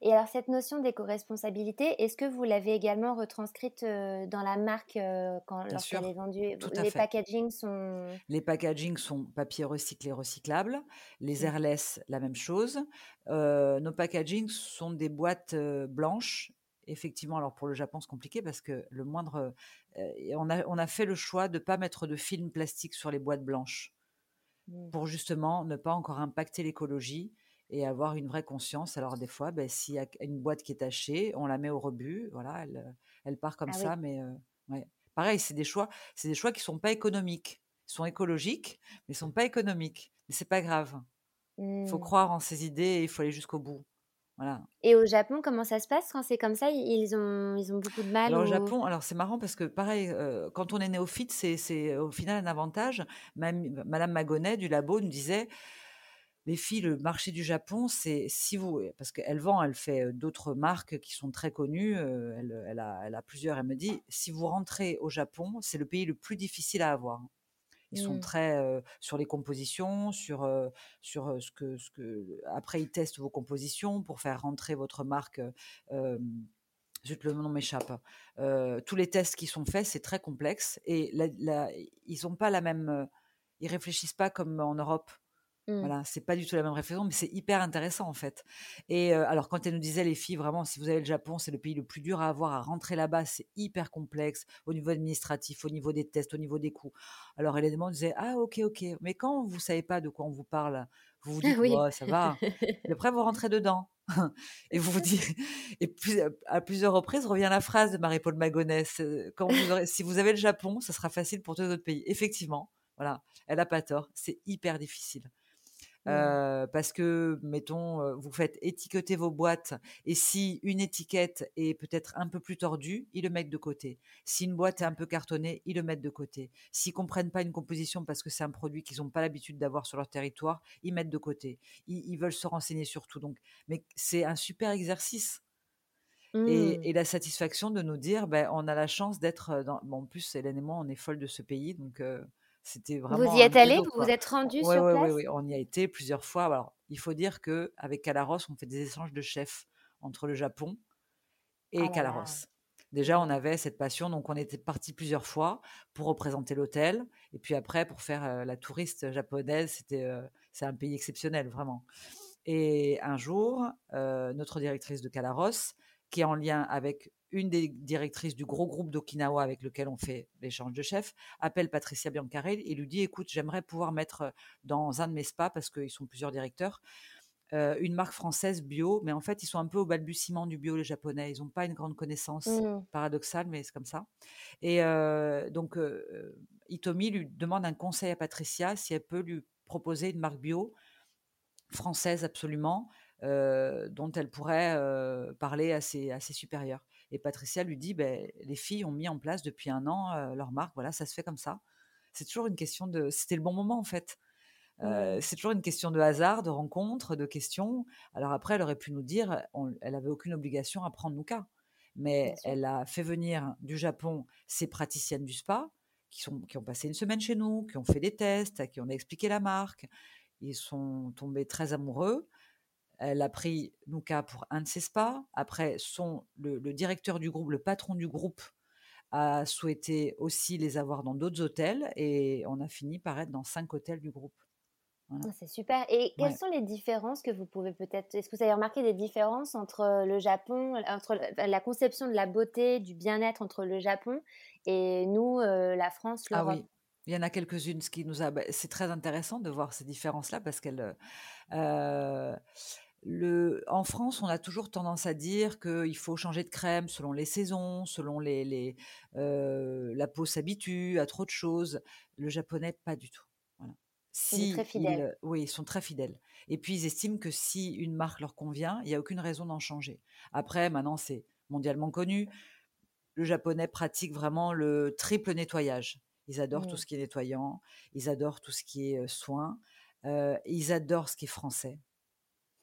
A: Et alors, cette notion d'éco-responsabilité, est-ce que vous l'avez également retranscrite euh, dans la marque euh, quand, lorsqu'elle est vendue?
B: Tout
A: Les
B: fait.
A: packagings sont...
B: Les packagings sont papier recyclé, recyclable. Les
A: Mm.
B: airless, la même chose. Euh, nos packagings sont des boîtes blanches. Effectivement, alors pour le Japon, c'est compliqué parce que le moindre. euh, on, a, on a fait le choix de ne pas mettre de film plastique sur les boîtes blanches
A: Mm.
B: pour justement ne pas encore impacter l'écologie et avoir une vraie conscience. Alors des fois, ben, s'il y a une boîte qui est tachée, on la met au rebut. Voilà, elle, elle part comme
A: Ah oui.
B: ça. Mais euh, ouais. pareil, c'est des choix, c'est des choix qui sont pas économiques. Ils sont écologiques, mais ils sont pas économiques. Mais c'est pas grave. Il faut
A: Mm.
B: croire en ses idées et il faut aller jusqu'au bout. Voilà.
A: Et au Japon, comment ça se passe quand c'est comme ça? Ils ont, ils ont beaucoup de mal
B: Alors au Japon, alors c'est marrant parce que pareil, euh, quand on est néophyte, c'est c'est au final un avantage. Madame Magonnet du labo nous disait, les filles, le marché du Japon, c'est si vous, parce qu'elle vend, elle fait d'autres marques qui sont très connues, elle, elle a, elle a plusieurs, elle me dit, si vous rentrez au Japon, c'est le pays le plus difficile à avoir. Ils sont
A: Mm.
B: très euh, sur les compositions, sur, euh, sur euh, ce, que, ce que. Après, ils testent vos compositions pour faire rentrer votre marque. zut, le nom m'échappe. Euh, tous les tests qui sont faits, c'est très complexe. Et la- la- ils ont pas la même. ils réfléchissent pas comme en Europe.
A: Mm.
B: Voilà, c'est pas du tout la même réflexion, mais c'est hyper intéressant en fait. Et euh, alors, quand elle nous disait, les filles, vraiment, si vous avez le Japon, c'est le pays le plus dur à avoir, à rentrer là-bas, c'est hyper complexe au niveau administratif, au niveau des tests, au niveau des coûts. Alors, elle nous disait, ah, ok, ok, mais quand vous savez pas de quoi on vous parle, vous vous dites,
A: Oui.
B: ouais, ça va? Et après, vous rentrez dedans. et vous vous dites, et plus- à plusieurs reprises revient la phrase de Marie-Paul Magonès quand vous aurez, si vous avez le Japon, ça sera facile pour tous les autres pays. Effectivement, voilà, elle a pas tort, c'est hyper difficile.
A: Mm.
B: Euh, parce que, mettons, vous faites étiqueter vos boîtes et si une étiquette est peut-être un peu plus tordue, ils le mettent de côté. Si une boîte est un peu cartonnée, ils le mettent de côté. S'ils comprennent pas une composition parce que c'est un produit qu'ils n'ont pas l'habitude d'avoir sur leur territoire, ils mettent de côté. Ils, ils veulent se renseigner sur tout. Donc, mais c'est un super exercice.
A: Mm.
B: Et, et la satisfaction de nous dire, ben, on a la chance d'être dans. Bon, en plus, Hélène et moi, on est folles de ce pays, donc euh, c'était vraiment.
A: Vous y êtes allé Vous vous êtes rendu
B: Ouais,
A: sur
B: ouais,
A: place?
B: ouais, on y a été plusieurs fois. Alors, il faut dire que avec Calaros, on fait des échanges de chefs entre le Japon et
A: Ah là là.
B: Calaros. Déjà, on avait cette passion, donc on était parti plusieurs fois pour représenter l'hôtel, et puis après pour faire euh, la touriste japonaise. C'était, euh, c'est un pays exceptionnel, vraiment. Et un jour, euh, notre directrice de Calaros, qui est en lien avec une des directrices du gros groupe d'Okinawa avec lequel on fait l'échange de chefs appelle Patricia Biancarelli et lui dit écoute, j'aimerais pouvoir mettre dans un de mes spas, parce qu'ils sont plusieurs directeurs, une marque française bio, mais en fait, ils sont un peu au balbutiement du bio, les Japonais. Ils n'ont pas une grande connaissance,
A: Mmh.
B: paradoxale, mais c'est comme ça. Et donc, Itomi lui demande un conseil à Patricia si elle peut lui proposer une marque bio française absolument, dont elle pourrait parler à ses, à ses supérieurs. Et Patricia lui dit, ben, les filles ont mis en place depuis un an leur marque, voilà, ça se fait comme ça. C'est toujours une question de... C'était le bon moment en fait.
A: Mmh.
B: c'est toujours une question de hasard, de rencontre, de questions. Alors après, elle aurait pu nous dire, on, elle avait aucune obligation à prendre cas, mais elle a fait venir du Japon ses praticiennes du spa qui, sont, qui ont passé une semaine chez nous, qui ont fait des tests, à qui on a expliqué la marque. Ils sont tombés très amoureux. Elle a pris Nuka pour un de ses spas. Après, son, le, le directeur du groupe, le patron du groupe, a souhaité aussi les avoir dans d'autres hôtels et on a fini par être dans cinq hôtels du groupe. Voilà.
A: Ah, C'est super. Et quelles
B: Ouais.
A: sont les différences que vous pouvez peut-être... Est-ce que vous avez remarqué des différences entre le Japon, entre la- conception de la beauté, du bien-être entre le Japon et nous, euh, la France,
B: Ah
A: l'Europe?
B: oui, il y en a quelques-unes. Ce qui nous a, bah, c'est très intéressant de voir ces différences-là parce qu'elles, euh, le, en France, on a toujours tendance à dire qu'il faut changer de crème selon les saisons, selon les, les euh, la peau s'habitue à trop de choses. Le japonais, pas du tout. Voilà. Si
A: très
B: ils,
A: fidèle.
B: oui, ils sont très fidèles. Et puis ils estiment que si une marque leur convient, il n'y a aucune raison d'en changer. Après, maintenant, c'est mondialement connu. Le japonais pratique vraiment le triple nettoyage. Ils adorent tout
A: Mm.
B: ce qui est nettoyant, ils adorent tout ce qui est euh, soin, euh, ils adorent ce qui est français.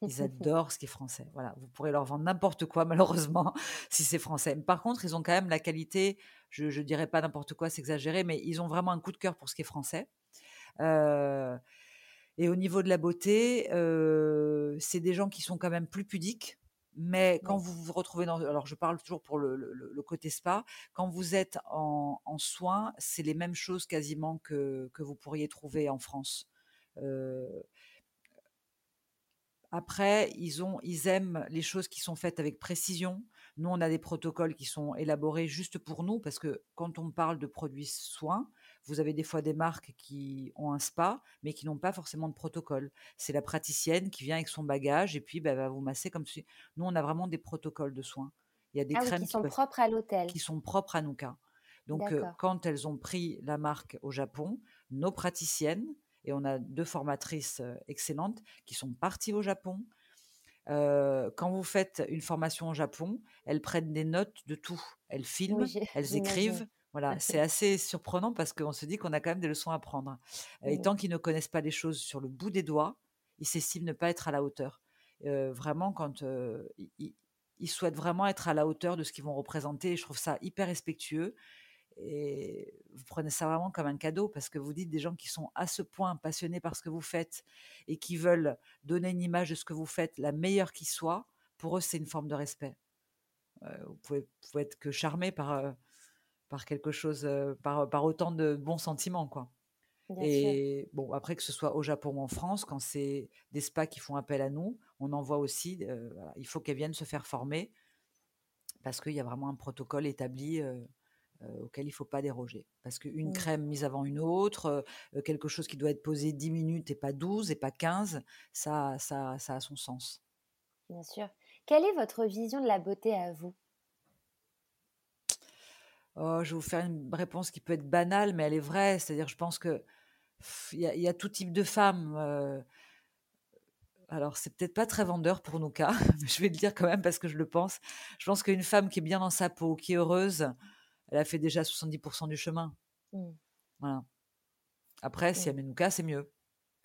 B: Ils adorent ce qui est français. Voilà, vous pourrez leur vendre n'importe quoi, malheureusement, si c'est français. Mais Par contre, ils ont quand même la qualité, je ne dirais pas n'importe quoi, c'est exagéré, mais ils ont vraiment un coup de cœur pour ce qui est français. Euh, et au niveau de la beauté, euh, c'est des gens qui sont quand même plus pudiques. Mais quand vous vous retrouvez dans... Alors, je parle toujours pour le, le- le côté spa. Quand vous êtes en, en soins, c'est les mêmes choses quasiment que, que vous pourriez trouver en France. Euh, après, ils, ont, ils aiment les choses qui sont faites avec précision. Nous, on a des protocoles qui sont élaborés juste pour nous, parce que quand on parle de produits soins, vous avez des fois des marques qui ont un spa, mais qui n'ont pas forcément de protocole. C'est la praticienne qui vient avec son bagage et puis bah, va vous masser comme si. Nous, on a vraiment des protocoles de soins. Il y a des
A: Ah oui,
B: crèmes
A: qui
B: qui,
A: sont
B: peuvent-
A: propres à l'hôtel.
B: qui sont propres à Nuka. Donc, euh, quand elles ont pris la marque au Japon, nos praticiennes, et on a deux formatrices euh, excellentes qui sont parties au Japon. euh, quand vous faites une formation au Japon, elles prennent des notes de tout. Elles filment,
A: Oui,
B: elles écrivent. Voilà, c'est assez surprenant parce qu'on se dit qu'on a quand même des leçons à prendre. Et tant qu'ils ne connaissent pas les choses sur le bout des doigts, ils s'estiment ne pas être à la hauteur. Euh, vraiment, quand euh, ils- ils, ils souhaitent vraiment être à la hauteur de ce qu'ils vont représenter, et je trouve ça hyper respectueux. Et vous prenez ça vraiment comme un cadeau parce que vous dites des gens qui sont à ce point passionnés par ce que vous faites et qui veulent donner une image de ce que vous faites, la meilleure qui soit, pour eux, c'est une forme de respect. Euh, vous, pouvez, vous pouvez être que charmé par, euh, par quelque chose, euh, par, par autant de bons sentiments, quoi.
A: Bien sûr.
B: Et bon, après que ce soit au Japon ou en France, quand c'est des spas qui font appel à nous, on envoie aussi, voilà, il faut qu'elles viennent se faire former parce qu'il y a vraiment un protocole établi euh, auquel il ne faut pas déroger. Parce qu'une
A: Mm.
B: crème mise avant une autre, euh, quelque chose qui doit être posé 10 minutes et pas 12 et pas 15, ça, ça, ça a son sens.
A: Bien sûr. Quelle est votre vision de la beauté à vous?
B: Oh, je vais vous faire une réponse qui peut être banale, mais elle est vraie. C'est-à-dire, je pense que pff, il y, a- il y a tout type de femmes. euh, alors, c'est peut-être pas très vendeur pour nos cas, mais je vais le dire quand même parce que je le pense. Je pense qu'une femme qui est bien dans sa peau, qui est heureuse, elle a fait déjà 70% du chemin.
A: Mm.
B: Voilà. Après, si
A: Mm.
B: elle met Nouka, c'est mieux.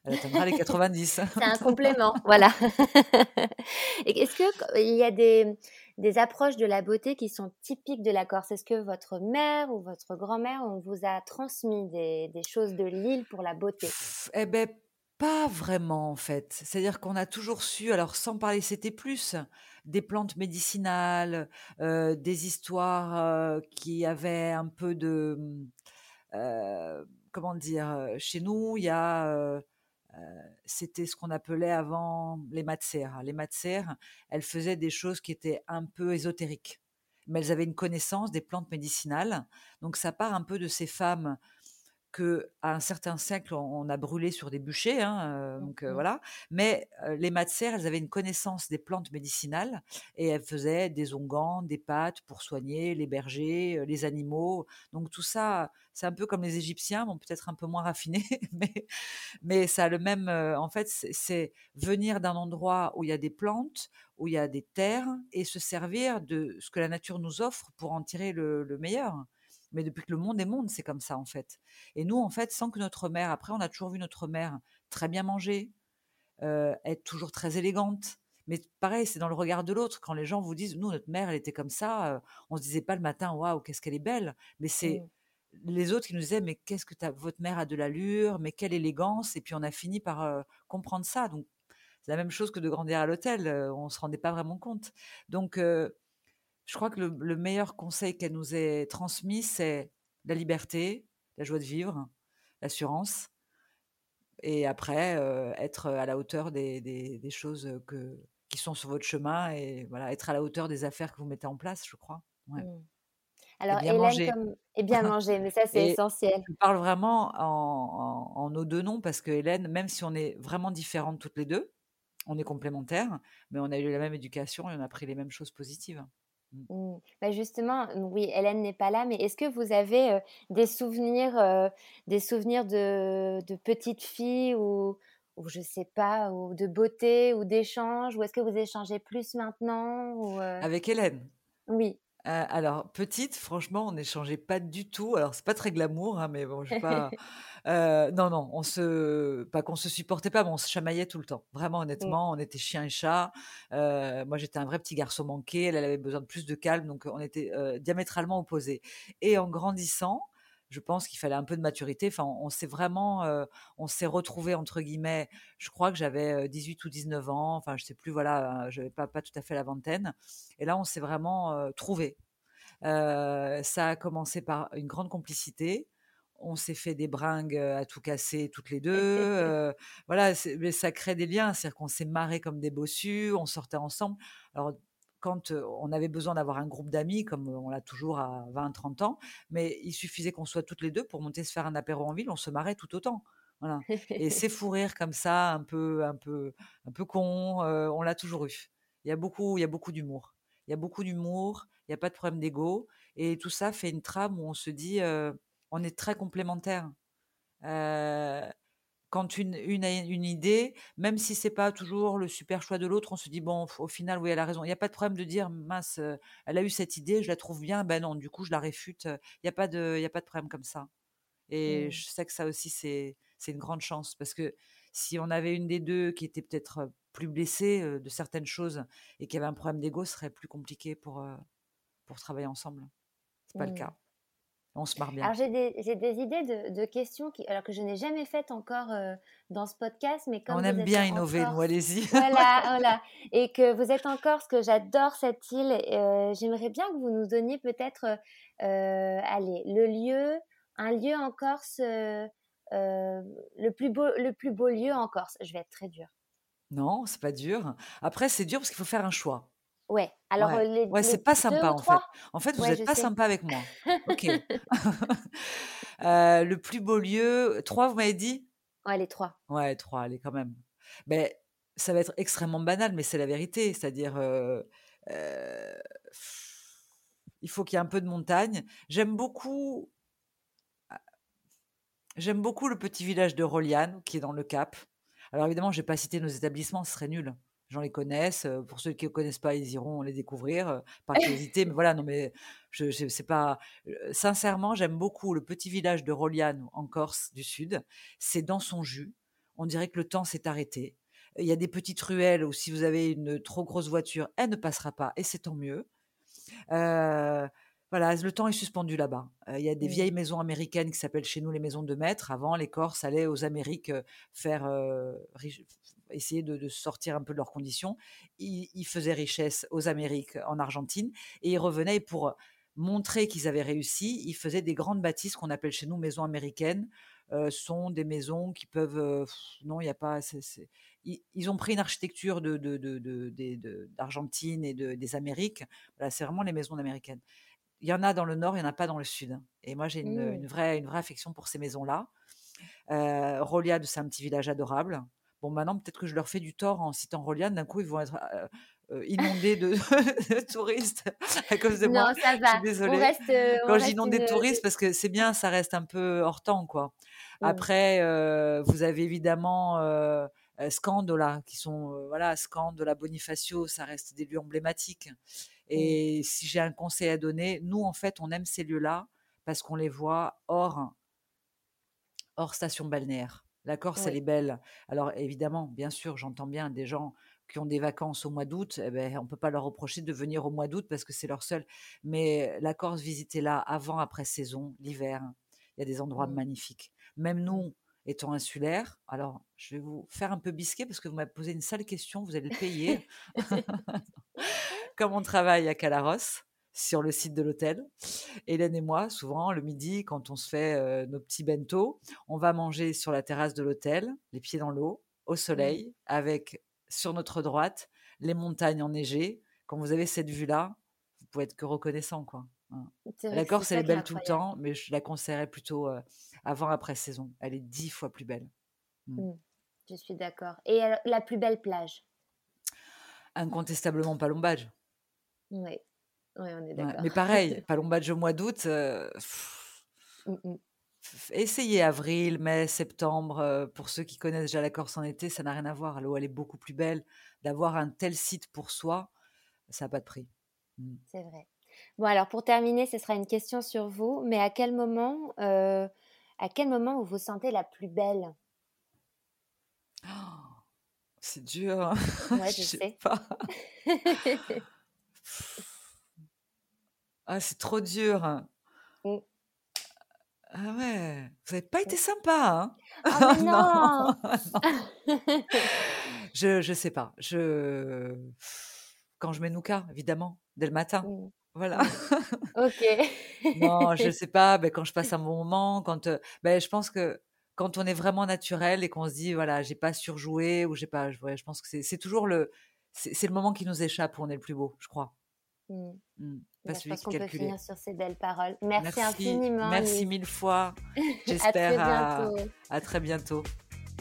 B: Elle atteindra les 90.
A: C'est un complément, voilà. Et Est-ce qu'il y a des, des approches de la beauté qui sont typiques de la Corse? Est-ce que votre mère ou votre grand-mère, on vous a transmis des, des choses de l'île pour la beauté?
B: Eh ben, pas vraiment en fait. C'est-à-dire qu'on a toujours su, alors sans parler, c'était plus des plantes médicinales, euh, des histoires euh, qui avaient un peu de, euh, comment dire, chez nous, il y a, c'était ce qu'on appelait avant les matsères. Les matsères, elles faisaient des choses qui étaient un peu ésotériques. mais elles avaient une connaissance des plantes médicinales. Donc ça part un peu de ces femmes que à un certain siècle on, a brûlé sur des bûchers, hein, euh, donc euh,
A: Mmh
B: voilà. Mais euh, les matsères, elles avaient une connaissance des plantes médicinales et elles faisaient des onguents, des pâtes pour soigner les bergers, les animaux. Donc tout ça, c'est un peu comme les Égyptiens, bon peut-être un peu moins raffiné, mais mais ça a le même. en fait, c'est c'est venir d'un endroit où il y a des plantes, où il y a des terres et se servir de ce que la nature nous offre pour en tirer le, le meilleur. Mais depuis que le monde est monde, c'est comme ça en fait. Et nous, en fait, sans que notre mère, après, on a toujours vu notre mère très bien manger, euh, être toujours très élégante. Mais pareil, c'est dans le regard de l'autre. Quand les gens vous disent, nous, notre mère, elle était comme ça, euh, on se disait pas le matin, waouh, qu'est-ce qu'elle est belle. Mais c'est
A: Mmh.
B: les autres qui nous disaient, mais qu'est-ce que votre mère a de l'allure, mais quelle élégance. Et puis on a fini par euh, comprendre ça. Donc c'est la même chose que de grandir à l'hôtel. euh, on se rendait pas vraiment compte. Donc je crois que le, le meilleur conseil qu'elle nous ait transmis, c'est la liberté, la joie de vivre, l'assurance, et après euh, être à la hauteur des, des- des choses que, qui sont sur votre chemin et voilà, être à la hauteur des affaires que vous mettez en place, je crois. Ouais.
A: Mmh.
B: Et
A: Alors
B: bien
A: Hélène,
B: manger.
A: comme et bien manger, mais ça c'est
B: Et
A: essentiel.
B: je parle vraiment en, en- en nos deux noms parce que Hélène, même si on est vraiment différentes toutes les deux, on est complémentaires, mais on a eu la même éducation et on a pris les mêmes choses positives. Mm.
A: Mmh. Bah, justement, oui, Hélène n'est pas là, mais est-ce que vous avez euh, des souvenirs, euh, des souvenirs de, de petites filles ou, ou je sais pas, ou de beauté ou d'échange, ou est-ce que vous échangez plus maintenant ou euh,
B: Avec Hélène?
A: Oui.
B: Euh, alors, petite, franchement, on n'échangeait pas du tout. Alors, c'est pas très glamour, hein, mais bon, je sais pas. Euh, non, non, on se, pas qu'on se supportait pas, mais on se chamaillait tout le temps. Vraiment,
A: Mmh.
B: honnêtement, on était chien et chat. Euh, moi, j'étais un vrai petit garçon manqué. Elle, elle avait besoin de plus de calme, donc on était euh, diamétralement opposés. Et en grandissant, je pense qu'il fallait un peu de maturité. Enfin, on, on s'est vraiment, euh, on s'est retrouvés entre guillemets. Je crois que j'avais euh, 18 ou 19 ans. Enfin, je sais plus. Voilà, euh, j'avais pas pas tout à fait la vingtaine. Et là, on s'est vraiment euh, trouvés. Euh, ça a commencé par une grande complicité. On s'est fait des bringues euh, à tout casser toutes les deux. euh, voilà, mais ça crée des liens. C'est-à-dire qu'on s'est marré comme des bossus, on sortait ensemble. Alors, quand on avait besoin d'avoir un groupe d'amis, comme on l'a toujours à 20-30 ans, mais il suffisait qu'on soit toutes les deux pour monter se faire un apéro en ville, on se marrait tout autant. Voilà. Et c'est fou rire comme ça, un peu, un peu, un peu con, euh, on l'a toujours eu. Il y a beaucoup, il y a beaucoup d'humour. Il y a beaucoup d'humour, il n'y a pas de problème d'ego. Et tout ça fait une trame où on se dit, euh, on est très complémentaires. Euh, quand une, une une idée, même si c'est pas toujours le super choix de l'autre, on se dit bon, au final, oui, elle a raison. Il n'y a pas de problème de dire mince, euh, elle a eu cette idée, je la trouve bien, ben non, du coup, je la réfute. Il n'y a pas de, il a pas de problème comme ça. Et
A: Mmh.
B: je sais que ça aussi, c'est, c'est une grande chance parce que si on avait une des deux qui était peut-être euh, plus blessée euh, de certaines choses et qui avait un problème d'ego, ce serait plus compliqué pour, euh, pour travailler ensemble. C'est pas le
A: Mmh.
B: cas. On se marre bien.
A: Alors j'ai des, idées de, de questions qui, alors que je n'ai jamais faites encore euh, dans ce podcast, mais comme
B: On aime bien
A: en
B: innover, nous, allez-y.
A: voilà, voilà, et que vous êtes en Corse, que j'adore cette île, euh, j'aimerais bien que vous nous donniez peut-être, euh, allez, le lieu, un lieu en Corse, le plus beau, le plus beau lieu en Corse. Je vais être très dure.
B: Non, c'est pas dur. Après, c'est dur parce qu'il faut faire un choix.
A: Ouais. Alors
B: Ouais,
A: les,
B: ouais,
A: les
B: c'est pas sympa en fait. En fait, vous n'êtes pas
A: sais.
B: sympa avec moi. Ok. Euh, le plus beau lieu, trois, vous m'avez dit?
A: Ouais, les trois.
B: Ouais, trois, allez, quand même. Mais ça va être extrêmement banal, mais c'est la vérité. C'est-à-dire, euh, euh, il faut qu'il y ait un peu de montagne. J'aime beaucoup, j'aime beaucoup le petit village de Roliane, qui est dans le Cap. Alors évidemment, je vais pas citer nos établissements, ce serait nul. Gens les connaissent. Pour ceux qui ne connaissent pas, ils iront les découvrir par curiosité. mais voilà, non, mais je, je sais pas. Sincèrement, j'aime beaucoup le petit village de Roliane en Corse du Sud. C'est dans son jus. On dirait que le temps s'est arrêté. Il y a des petites ruelles où si vous avez une trop grosse voiture, elle ne passera pas et c'est tant mieux. Euh, voilà, le temps est suspendu là-bas. Euh, Il y a des
A: Mm.
B: vieilles maisons américaines qui s'appellent chez nous les maisons de maître. Avant, les Corses allaient aux Amériques euh, faire euh, riche- essayer de, de sortir un peu de leurs conditions. Ils, ils faisaient richesse aux Amériques, en Argentine, et ils revenaient pour montrer qu'ils avaient réussi, ils faisaient des grandes bâtisses qu'on appelle chez nous maisons américaines. Euh, sont des maisons qui peuvent. non, il n'y a pas. Ils, ils ont pris une architecture de, de- de- de- des- de- d'Argentine et de- des Amériques. Voilà, c'est vraiment les maisons américaines. Il y en a dans le nord, il n'y en a pas dans le sud. Et moi, j'ai une,
A: Mm.
B: une vraie, une vraie affection pour ces maisons-là. Euh, Roliade, c'est un petit village adorable. Bon, maintenant, peut-être que je leur fais du tort en citant Roliade. D'un coup, ils vont être euh, euh, inondés de, de touristes à cause de moi.
A: Non, ça
B: Je suis
A: va. On
B: désolée.
A: reste, euh, on
B: Quand je
A: reste
B: dis inondés de
A: une-
B: touristes, parce que c'est bien, ça reste un peu hors temps, quoi. Après, euh, vous avez évidemment Scandola, qui sont, voilà, Scandola, Bonifacio, ça reste des lieux emblématiques. Et si j'ai un conseil à donner, nous, en fait, on aime ces lieux-là parce qu'on les voit hors, hors station balnéaire. La Corse, elle est belle. Alors, évidemment, bien sûr, j'entends bien des gens qui ont des vacances au mois d'août, eh ben, on ne peut pas leur reprocher de venir au mois d'août parce que c'est leur seul. Mais la Corse, visitez-la avant, après saison, l'hiver. Il y a des endroits
A: Mm.
B: magnifiques. Même nous, étant insulaires, alors je vais vous faire un peu bisquer parce que vous m'avez posé une sale question, vous allez le payer. Comme on travaille à Calaros, sur le site de l'hôtel, Hélène et moi, souvent, le midi, quand on se fait euh, nos petits bento, on va manger sur la terrasse de l'hôtel, les pieds dans l'eau, au soleil, avec sur notre droite les montagnes enneigées. Quand vous avez cette vue-là, vous pouvez être que reconnaissant, quoi. Hein.
A: C'est
B: belle tout le temps, mais je la conseillerais plutôt euh, avant, après saison. Elle est dix fois plus belle.
A: Mm. Je suis d'accord. Et la plus belle plage?
B: Incontestablement Palombage.
A: Oui, oui, on est
B: Ouais,
A: d'accord.
B: Mais pareil, Palombage au mois d'août, euh,
A: Mm, mm.
B: f- essayez avril, mai, septembre. euh, pour ceux qui connaissent déjà la Corse en été, ça n'a rien à voir. L'eau, elle est beaucoup plus belle. D'avoir un tel site pour soi, ça n'a pas de prix. Mm.
A: C'est vrai. Bon, alors pour terminer, ce sera une question sur vous, mais à quel moment, euh, à quel moment vous vous sentez la plus belle?
B: Oh, c'est dur. hein.
A: Ouais, je
B: sais
A: sais.
B: pas. Ah, c'est trop dur.
A: Mm.
B: Ah ouais, vous n'avez pas été sympa, hein?
A: Mais
B: Non. Je je sais pas. Je quand je mets Nouka, évidemment, dès le matin.
A: Mm,
B: Voilà.
A: Ok.
B: Non, je sais pas. Ben, quand je passe un bon moment, quand euh, ben, je pense que quand on est vraiment naturel et qu'on se dit voilà, j'ai pas surjoué ou j'ai pas, ouais, je pense que c'est toujours le c'est c'est le moment qui nous échappe où on est le plus beau, je crois.
A: Mm.
B: Mm,
A: Bah,
B: Pas celui qui
A: peut finir sur ces belles paroles. Merci,
B: Merci,
A: infiniment.
B: merci mille fois. J'espère à, très bientôt.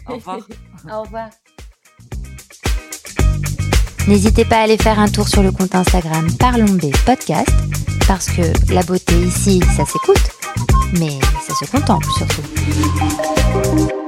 B: Au revoir.
A: Au revoir.
C: N'hésitez pas à aller faire un tour sur le compte Instagram Parlons B Podcast, parce que la beauté ici, ça s'écoute, mais ça se contemple surtout.